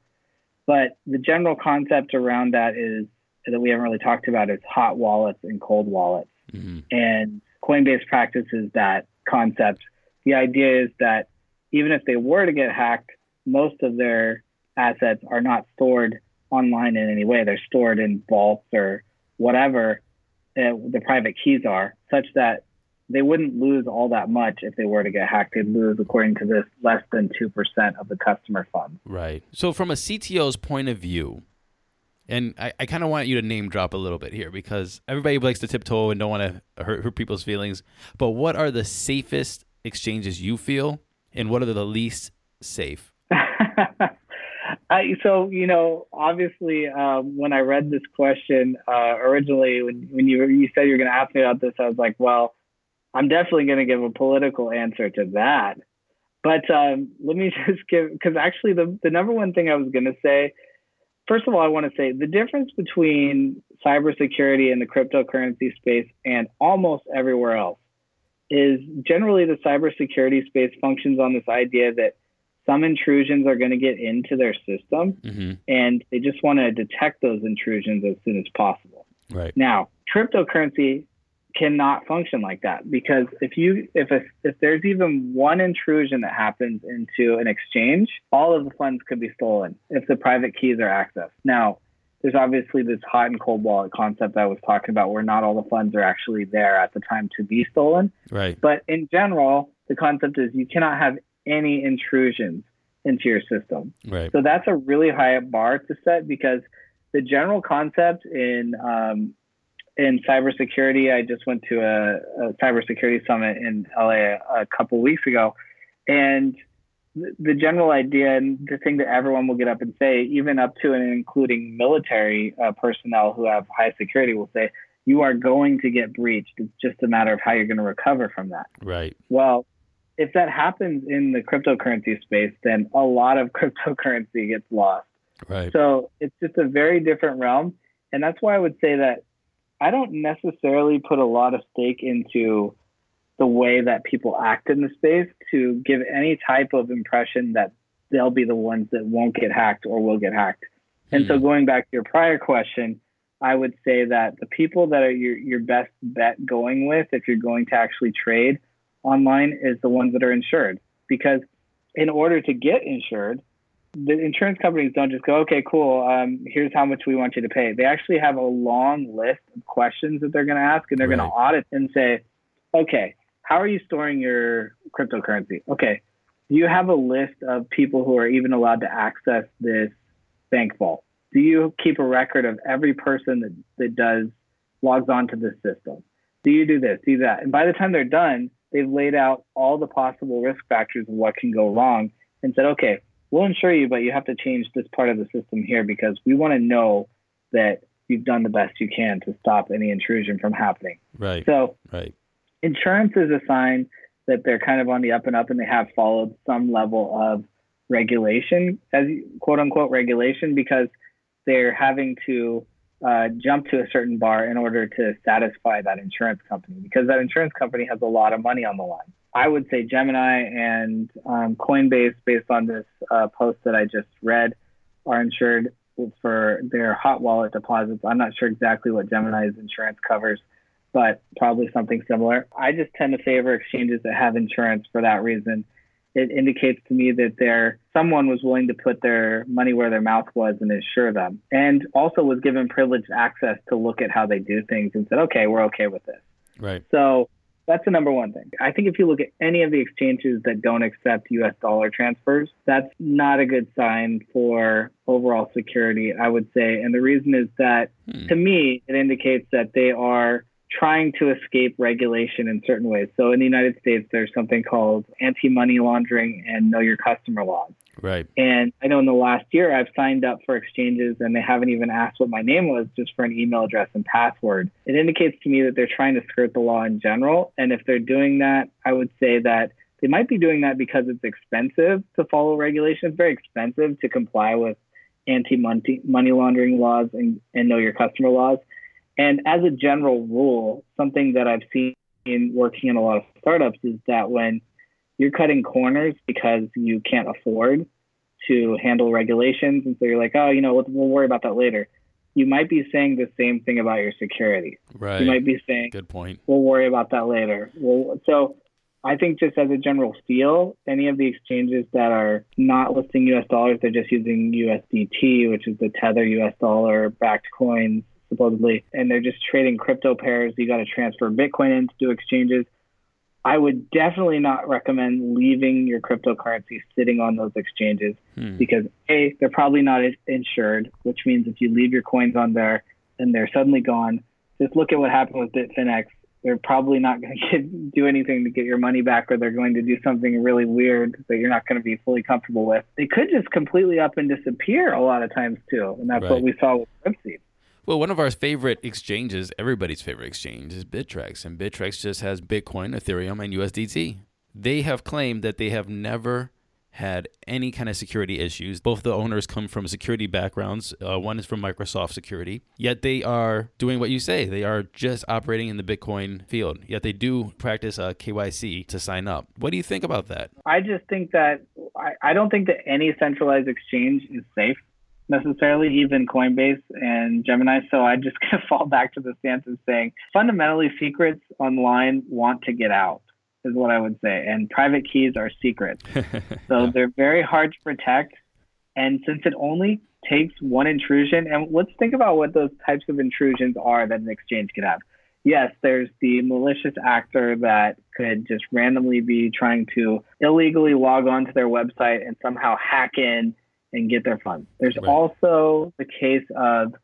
But the general concept around that is that we haven't really talked about is hot wallets and cold wallets Mhm. and Coinbase practices that concept. The idea is that even if they were to get hacked, most of their assets are not stored online in any way. They're stored in vaults or whatever uh, the private keys are, such that they wouldn't lose all that much if they were to get hacked. They'd lose, according to this, less than 2% of the customer funds. Right. So from a CTO's point of view, and I, I kind of want you to name drop a little bit here because everybody likes to tiptoe and don't want to hurt, hurt people's feelings. But what are the safest exchanges you feel, and what are the least safe? I, so you know, obviously, um, when I read this question uh, originally, when when you you said you were going to ask me about this, I was like, well, I'm definitely going to give a political answer to that. But um, let me just give because actually, the the number one thing I was going to say, first of all, I want to say the difference between cybersecurity and the cryptocurrency space and almost everywhere else is generally the cybersecurity space functions on this idea that some intrusions are going to get into their system hmm and they just want to detect those intrusions as soon as possible. Right. Now, cryptocurrency cannot function like that because if you if a, if there's even one intrusion that happens into an exchange, all of the funds could be stolen if the private keys are accessed. Now, there's obviously this hot and cold wallet concept I was talking about where not all the funds are actually there at the time to be stolen. Right. But in general, the concept is you cannot have any intrusions into your system. Right. So that's a really high bar to set because the general concept in um, in cybersecurity, I just went to a, a cybersecurity summit in LA a, a couple weeks ago, and the, the general idea and the thing that everyone will get up and say, even up to and including military uh, personnel who have high security, will say you are going to get breached. It's just a matter of how you're going to recover from that. Right. Well, if that happens in the cryptocurrency space, then a lot of cryptocurrency gets lost. Right. So it's just a very different realm. And that's why I would say that I don't necessarily put a lot of stake into the way that people act in the space to give any type of impression that they'll be the ones that won't get hacked or will get hacked. And so hmm. going back to your prior question I would say that the people that are your, your best bet going with, if you're going to actually trade online, is the ones that are insured. Because in order to get insured, the insurance companies don't just go, okay, cool, um, here's how much we want you to pay. They actually have a long list of questions that they're going to ask, and they're right. going to audit and say, okay, how are you storing your cryptocurrency? Okay, do you have a list of people who are even allowed to access this bank vault? Do you keep a record of every person that, that does logs onto this system? Do you do this, do that? And by the time they're done, they've laid out all the possible risk factors of what can go wrong and said, okay, we'll insure you, but you have to change this part of the system here because we want to know that you've done the best you can to stop any intrusion from happening. Right. So, right. Insurance is a sign that they're kind of on the up and up and they have followed some level of regulation as quote unquote regulation because they're having to uh, jump to a certain bar in order to satisfy that insurance company because that insurance company has a lot of money on the line. I would say Gemini and um, Coinbase, based on this uh, post that I just read, are insured for their hot wallet deposits. I'm not sure exactly what Gemini's insurance covers, but probably something similar. I just tend to favor exchanges that have insurance for that reason. It indicates to me that there someone was willing to put their money where their mouth was and insure them, and also was given privileged access to look at how they do things and said, "Okay, we're okay with this." Right. So that's the number one thing. I think if you look at any of the exchanges that don't accept US dollar transfers, that's not a good sign for overall security, I would say. And the reason is that hmm. to me, it indicates that they are trying to escape regulation in certain ways. So in the United States, there's something called anti money laundering and know your customer laws. Right. And I know in the last year, I've signed up for exchanges and they haven't even asked what my name was just for an email address and password. It indicates to me that they're trying to skirt the law in general. And if they're doing that, I would say that they might be doing that because it's expensive to follow regulations. It's very expensive to comply with anti money laundering laws and, and know your customer laws. And as a general rule, something that I've seen in working in a lot of startups is that when you're cutting corners because you can't afford to handle regulations, and so you're like, oh, you know, we'll, we'll worry about that later. You might be saying the same thing about your security. Right. You might be saying, good point. We'll worry about that later. Well, so I think just as a general feel, any of the exchanges that are not listing US dollars, they're just using USDT, which is the Tether US dollar backed coins supposedly, and they're just trading crypto pairs. You got to transfer Bitcoin in to do exchanges. I would definitely not recommend leaving your cryptocurrency sitting on those exchanges hmm. because A, they're probably not insured, which means if you leave your coins on there and they're suddenly gone, just look at what happened with Bitfinex. They're probably not going to do anything to get your money back, or they're going to do something really weird that you're not going to be fully comfortable with. They could just completely up and disappear a lot of times too, and that's right. what we saw with Cryptsy. Well, one of our favorite exchanges, everybody's favorite exchange, is Bittrex. And Bittrex just has Bitcoin, Ethereum, and USDT. They have claimed that they have never had any kind of security issues. Both the owners come from security backgrounds. Uh, one is from Microsoft Security. Yet they are doing what you say. They are just operating in the Bitcoin field. Yet they do practice uh, KYC to sign up. What do you think about that? I just think that I, I don't think that any centralized exchange is safe necessarily, even Coinbase and Gemini. So I just kind of fall back to the stance of saying fundamentally secrets online want to get out is what I would say. And private keys are secrets. so yeah. they're very hard to protect. And since it only takes one intrusion, and let's think about what those types of intrusions are that an exchange could have. Yes, there's the malicious actor that could just randomly be trying to illegally log onto their website and somehow hack in and get their funds. There's right. also the case of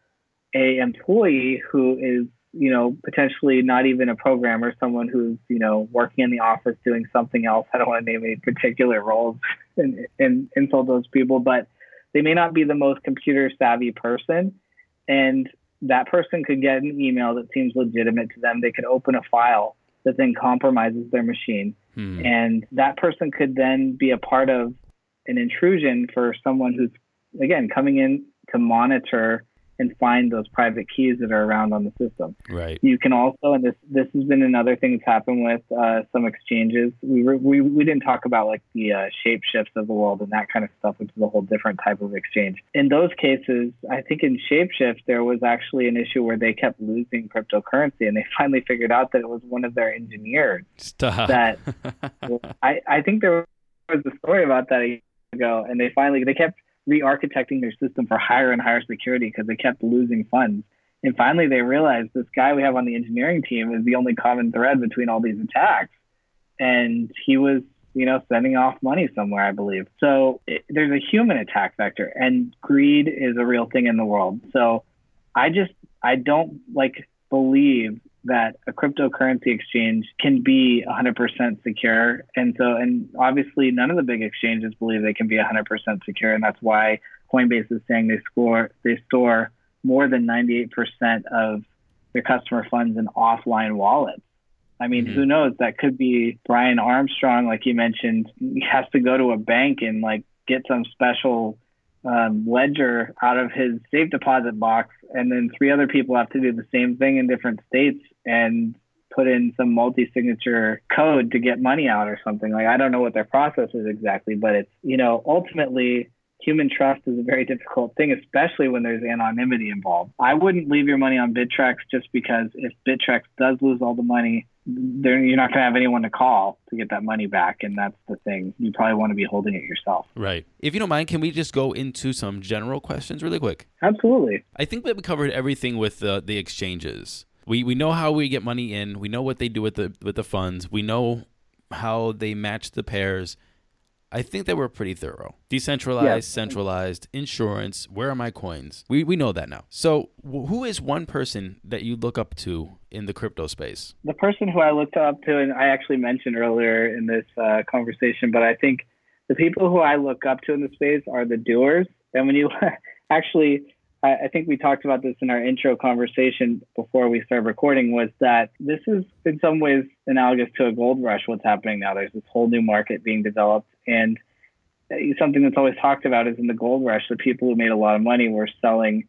a employee who is, you know, potentially not even a programmer, someone who's, you know, working in the office doing something else. I don't want to name any particular roles and, and insult those people, but they may not be the most computer savvy person. And that person could get an email that seems legitimate to them. They could open a file that then compromises their machine. Hmm. And that person could then be a part of an intrusion for someone who's again coming in to monitor and find those private keys that are around on the system. Right. You can also, and this this has been another thing that's happened with uh, some exchanges. We were, we we didn't talk about like the uh, ShapeShifts of the world and that kind of stuff, which is a whole different type of exchange. In those cases, I think in Shapeshift there was actually an issue where they kept losing cryptocurrency, and they finally figured out that it was one of their engineers Stop. that I I think there was a story about that ago, and they finally they kept re-architecting their system for higher and higher security because they kept losing funds. And finally, they realized this guy we have on the engineering team is the only common thread between all these attacks, and he was you know sending off money somewhere, I believe. So it, there's a human attack vector, and greed is a real thing in the world. So I just I don't like believe that a cryptocurrency exchange can be 100% secure. And so, and obviously, none of the big exchanges believe they can be 100% secure, and that's why Coinbase is saying they score they store more than 98% of their customer funds in offline wallets. I mean, Mhm. who knows? That could be Brian Armstrong, like you mentioned. He has to go to a bank and like get some special um, ledger out of his safe deposit box, and then three other people have to do the same thing in different states and put in some multi-signature code to get money out or something. Like I don't know what their process is exactly, but it's you know ultimately human trust is a very difficult thing, especially when there's anonymity involved. I wouldn't leave your money on Bittrex just because if Bittrex does lose all the money, you're not going to have anyone to call to get that money back, and that's the thing. You probably want to be holding it yourself. Right. If you don't mind, can we just go into some general questions really quick? Absolutely. I think that we covered everything with the the exchanges. We we know how we get money in. We know what they do with the with the funds. We know how they match the pairs. I think that we're pretty thorough. Decentralized, Yes. centralized, insurance. Where are my coins? We we know that now. So, wh- who is one person that you look up to in the crypto space? the person who I looked up to, and I actually mentioned earlier in this uh, conversation, but I think the people who I look up to in the space are the doers. And when you actually, I, I think we talked about this in our intro conversation before we started recording, was that this is in some ways analogous to a gold rush. What's happening now? There's this whole new market being developed, and something that's always talked about is in the gold rush, the people who made a lot of money were selling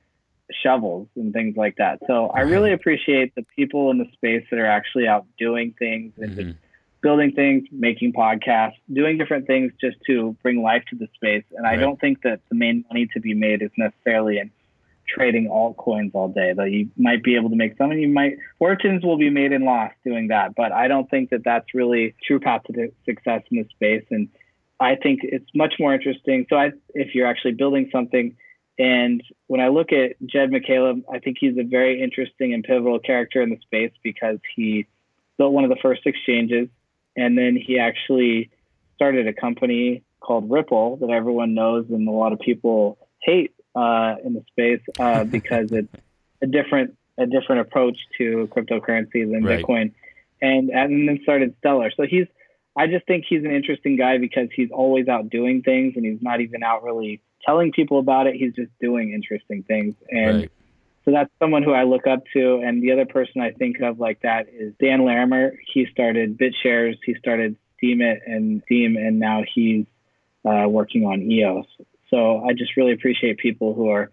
shovels and things like that. So I really appreciate the people in the space that are actually out doing things and just building things, making podcasts, doing different things just to bring life to the space. And I don't think that the main money to be made is necessarily in trading altcoins all day. Though you might be able to make some, and you might fortunes will be made and lost doing that. But I don't think that that's really true path to success in this space. And I think it's much more interesting. So I, if you're actually building something, and when I look at Jed McCaleb, I think he's a very interesting and pivotal character in the space because he built one of the first exchanges, and then he actually started a company called Ripple that everyone knows and a lot of people hate uh, in the space uh, because it's a different a different approach to cryptocurrency than Right. Bitcoin, and and then started Stellar. So he's I just think he's an interesting guy because he's always out doing things and he's not even out really telling people about it. He's just doing interesting things. And Right. so that's someone who I look up to. And the other person I think of like that is Dan Larimer. He started BitShares, he started Steemit and Steem, and now he's uh, working on EOS. So I just really appreciate people who are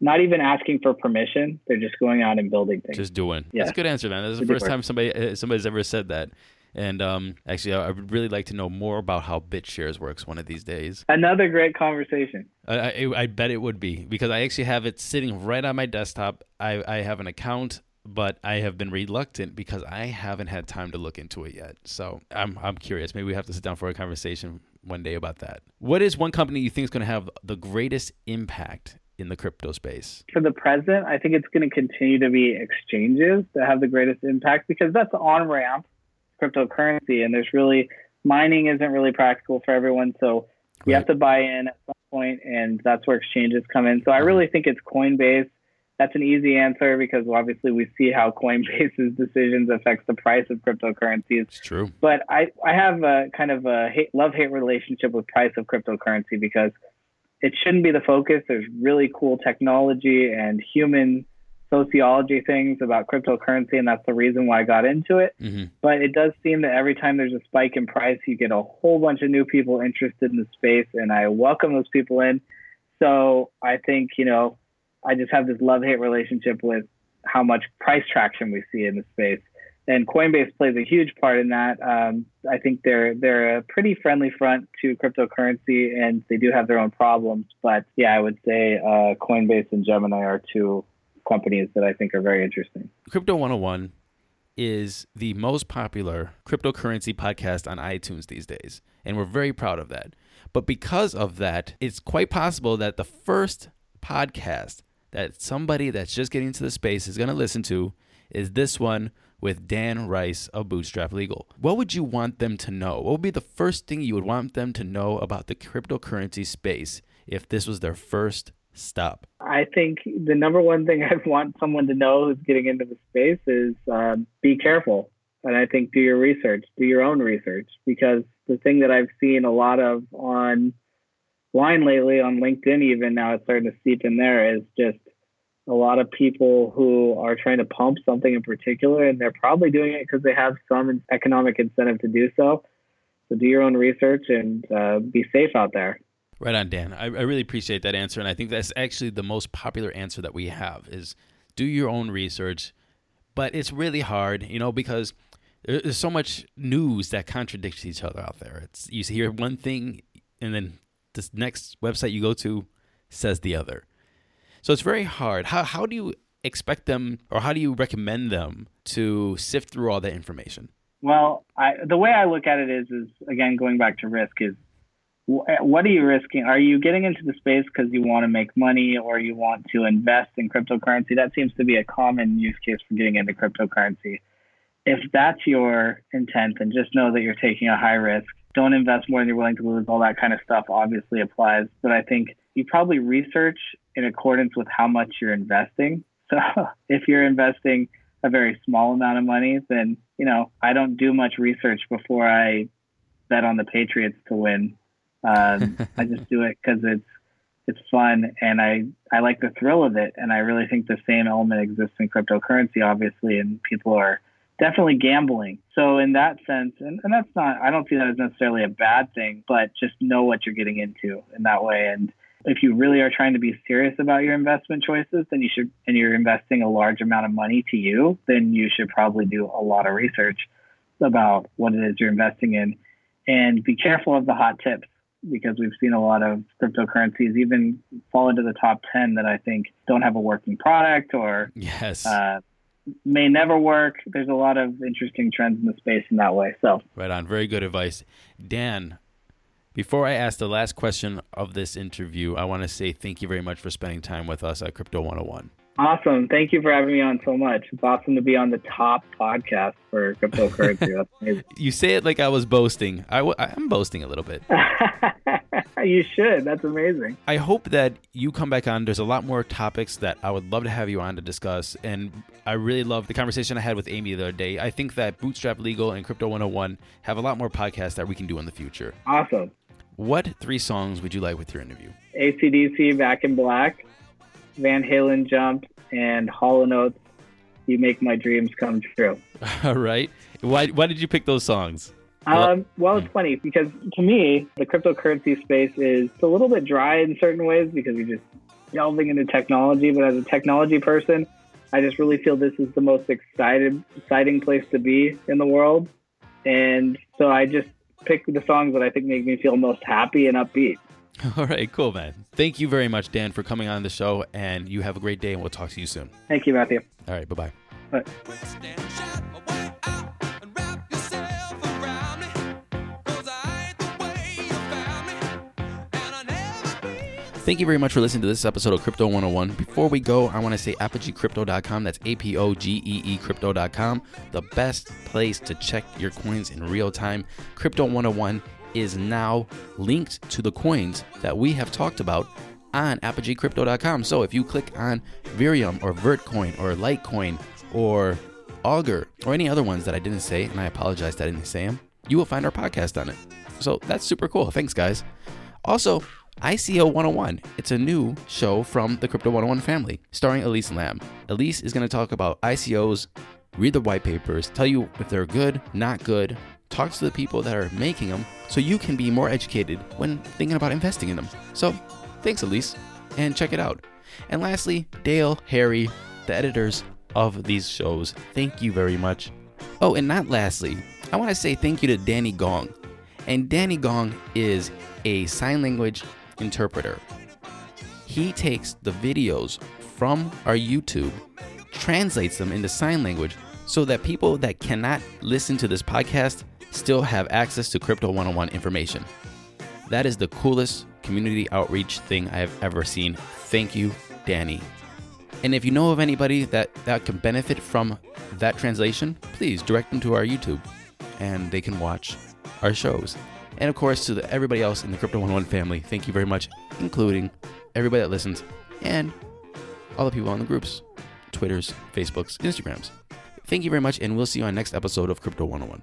not even asking for permission. They're just going out and building things. Just doing. Yeah. That's a good answer, man. That's the first time somebody uh, somebody's ever said that. And um, actually, I I would really like to know more about how BitShares works one of these days. Another great conversation. I, I, I bet it would be because I actually have it sitting right on my desktop. I, I have an account, but I have been reluctant because I haven't had time to look into it yet. So I'm, I'm curious. Maybe we have to sit down for a conversation one day about that. What is one company you think is going to have the greatest impact in the crypto space? for the present, I think it's going to continue to be exchanges that have the greatest impact because that's the on ramp cryptocurrency, and there's really mining isn't really practical for everyone, so you Right. have to buy in at some point, and that's where exchanges come in. So I really mm-hmm. think it's Coinbase. That's an easy answer because obviously we see how Coinbase's decisions affects the price of cryptocurrencies It's true. but I, I have a kind of a hate, love hate relationship with price of cryptocurrency because it shouldn't be the focus. There's really cool technology and human sociology things about cryptocurrency, and that's the reason why I got into it. hmm But it does seem that every time there's a spike in price, you get a whole bunch of new people interested in the space, and I welcome those people in. So I think, you know, I just have this love hate relationship with how much price traction we see in the space. And Coinbase plays a huge part in that. Um, I think they're they're a pretty friendly front to cryptocurrency, and they do have their own problems. But yeah, I would say uh, Coinbase and Gemini are two companies that I think are very interesting. Crypto 101 is the most popular cryptocurrency podcast on iTunes these days, and we're very proud of that. But because of that, it's quite possible that the first podcast that somebody that's just getting into the space is going to listen to is this one with Dan Rice of Bootstrap Legal. What would you want them to know? What would be the first thing you would want them to know about the cryptocurrency space if this was their first stop? I think the number one thing I want someone to know who's getting into the space is um, be careful. And I think do your research, do your own research, because the thing that I've seen a lot of on line lately, on LinkedIn, even now it's starting to seep in there, is just a lot of people who are trying to pump something in particular, and they're probably doing it because they have some economic incentive to do so. So do your own research and uh, be safe out there. Right on, Dan. I, I really appreciate that answer, and I think that's actually the most popular answer that we have is do your own research. But it's really hard, you know, because there's so much news that contradicts each other out there. It's you hear one thing, and then this next website you go to says the other. So it's very hard. How how do you expect them, or how do you recommend them to sift through all that information? Well, I, the way I look at it is, is again going back to risk is what are you risking? Are you getting into the space because you want to make money or you want to invest in cryptocurrency? That seems to be a common use case for getting into cryptocurrency. If that's your intent, then just know that you're taking a high risk. Don't invest more than you're willing to lose. All that kind of stuff obviously applies. But I think you probably research in accordance with how much you're investing. So if you're investing a very small amount of money, then, you know, I don't do much research before I bet on the Patriots to win um, I just do it because it's it's fun and I I like the thrill of it, and I really think the same element exists in cryptocurrency, obviously, and people are definitely gambling. So in that sense, and, and that's not I don't see that as necessarily a bad thing, but just know what you're getting into in that way. And if you really are trying to be serious about your investment choices, then you should, and you're investing a large amount of money to you, then you should probably do a lot of research about what it is you're investing in, and be careful of the hot tips because we've seen a lot of cryptocurrencies even fall into the top 10 that I think don't have a working product or yes. Uh, may never work. There's a lot of interesting trends in the space in that way. So, right on. Very good advice. Dan, before I ask the last question of this interview, I want to say thank you very much for spending time with us at Crypto 101. Awesome. Thank you for having me on so much. It's awesome to be on the top podcast for cryptocurrency. That's amazing. You say it like I was boasting. I w- I'm boasting a little bit. you should. That's amazing. I hope that you come back on. There's a lot more topics that I would love to have you on to discuss. And I really love the conversation I had with Amy the other day. I think that Bootstrap Legal and Crypto 101 have a lot more podcasts that we can do in the future. Awesome. What three songs would you like with your interview? ACDC Back in Black. Van Halen Jump, and Hall & Oates. You Make My Dreams Come True. All right. Why, why did you pick those songs? Um, well, it's funny because to me, the cryptocurrency space is a little bit dry in certain ways because you're just delving into technology. But as a technology person, I just really feel this is the most excited, exciting place to be in the world. And so I just pick the songs that I think make me feel most happy and upbeat. All right, cool, man. Thank you very much, Dan, for coming on the show, and you have a great day, and we'll talk to you soon. Thank you, Matthew. All right, bye-bye. Bye. Thank you very much for listening to this episode of Crypto 101. Before we go, I want to say apogeecrypto.com. That's A P O G E E crypto.com. The best place to check your coins in real time. Crypto 101 is now linked to the coins that we have talked about on apogeecrypto.com. So if you click on Verium or Vertcoin or Litecoin or Augur or any other ones that I didn't say, and I apologize that I didn't say them, you will find our podcast on it. So that's super cool. Thanks, guys. Also, ICO 101. It's a new show from the Crypto 101 family, starring Elise Lamb. Elise is going to talk about ICOs, read the white papers, tell you if they're good, not good, talk to the people that are making them so you can be more educated when thinking about investing in them. So, thanks, Elise, and check it out. And lastly, Dale, Harry, the editors of these shows, thank you very much. Oh, and not lastly, I want to say thank you to Danny Gong. And Danny Gong is a sign language interpreter. He takes the videos from our YouTube, translates them into sign language so that people that cannot listen to this podcast still have access to Crypto 101 information. That is the coolest community outreach thing I have ever seen. Thank you, Danny. And if you know of anybody that, that can benefit from that translation, please direct them to our YouTube and they can watch our shows. And of course, to the, everybody else in the Crypto 101 family, thank you very much, including everybody that listens and all the people on the groups, Twitters, Facebooks, Instagrams. Thank you very much, and we'll see you on next episode of Crypto 101.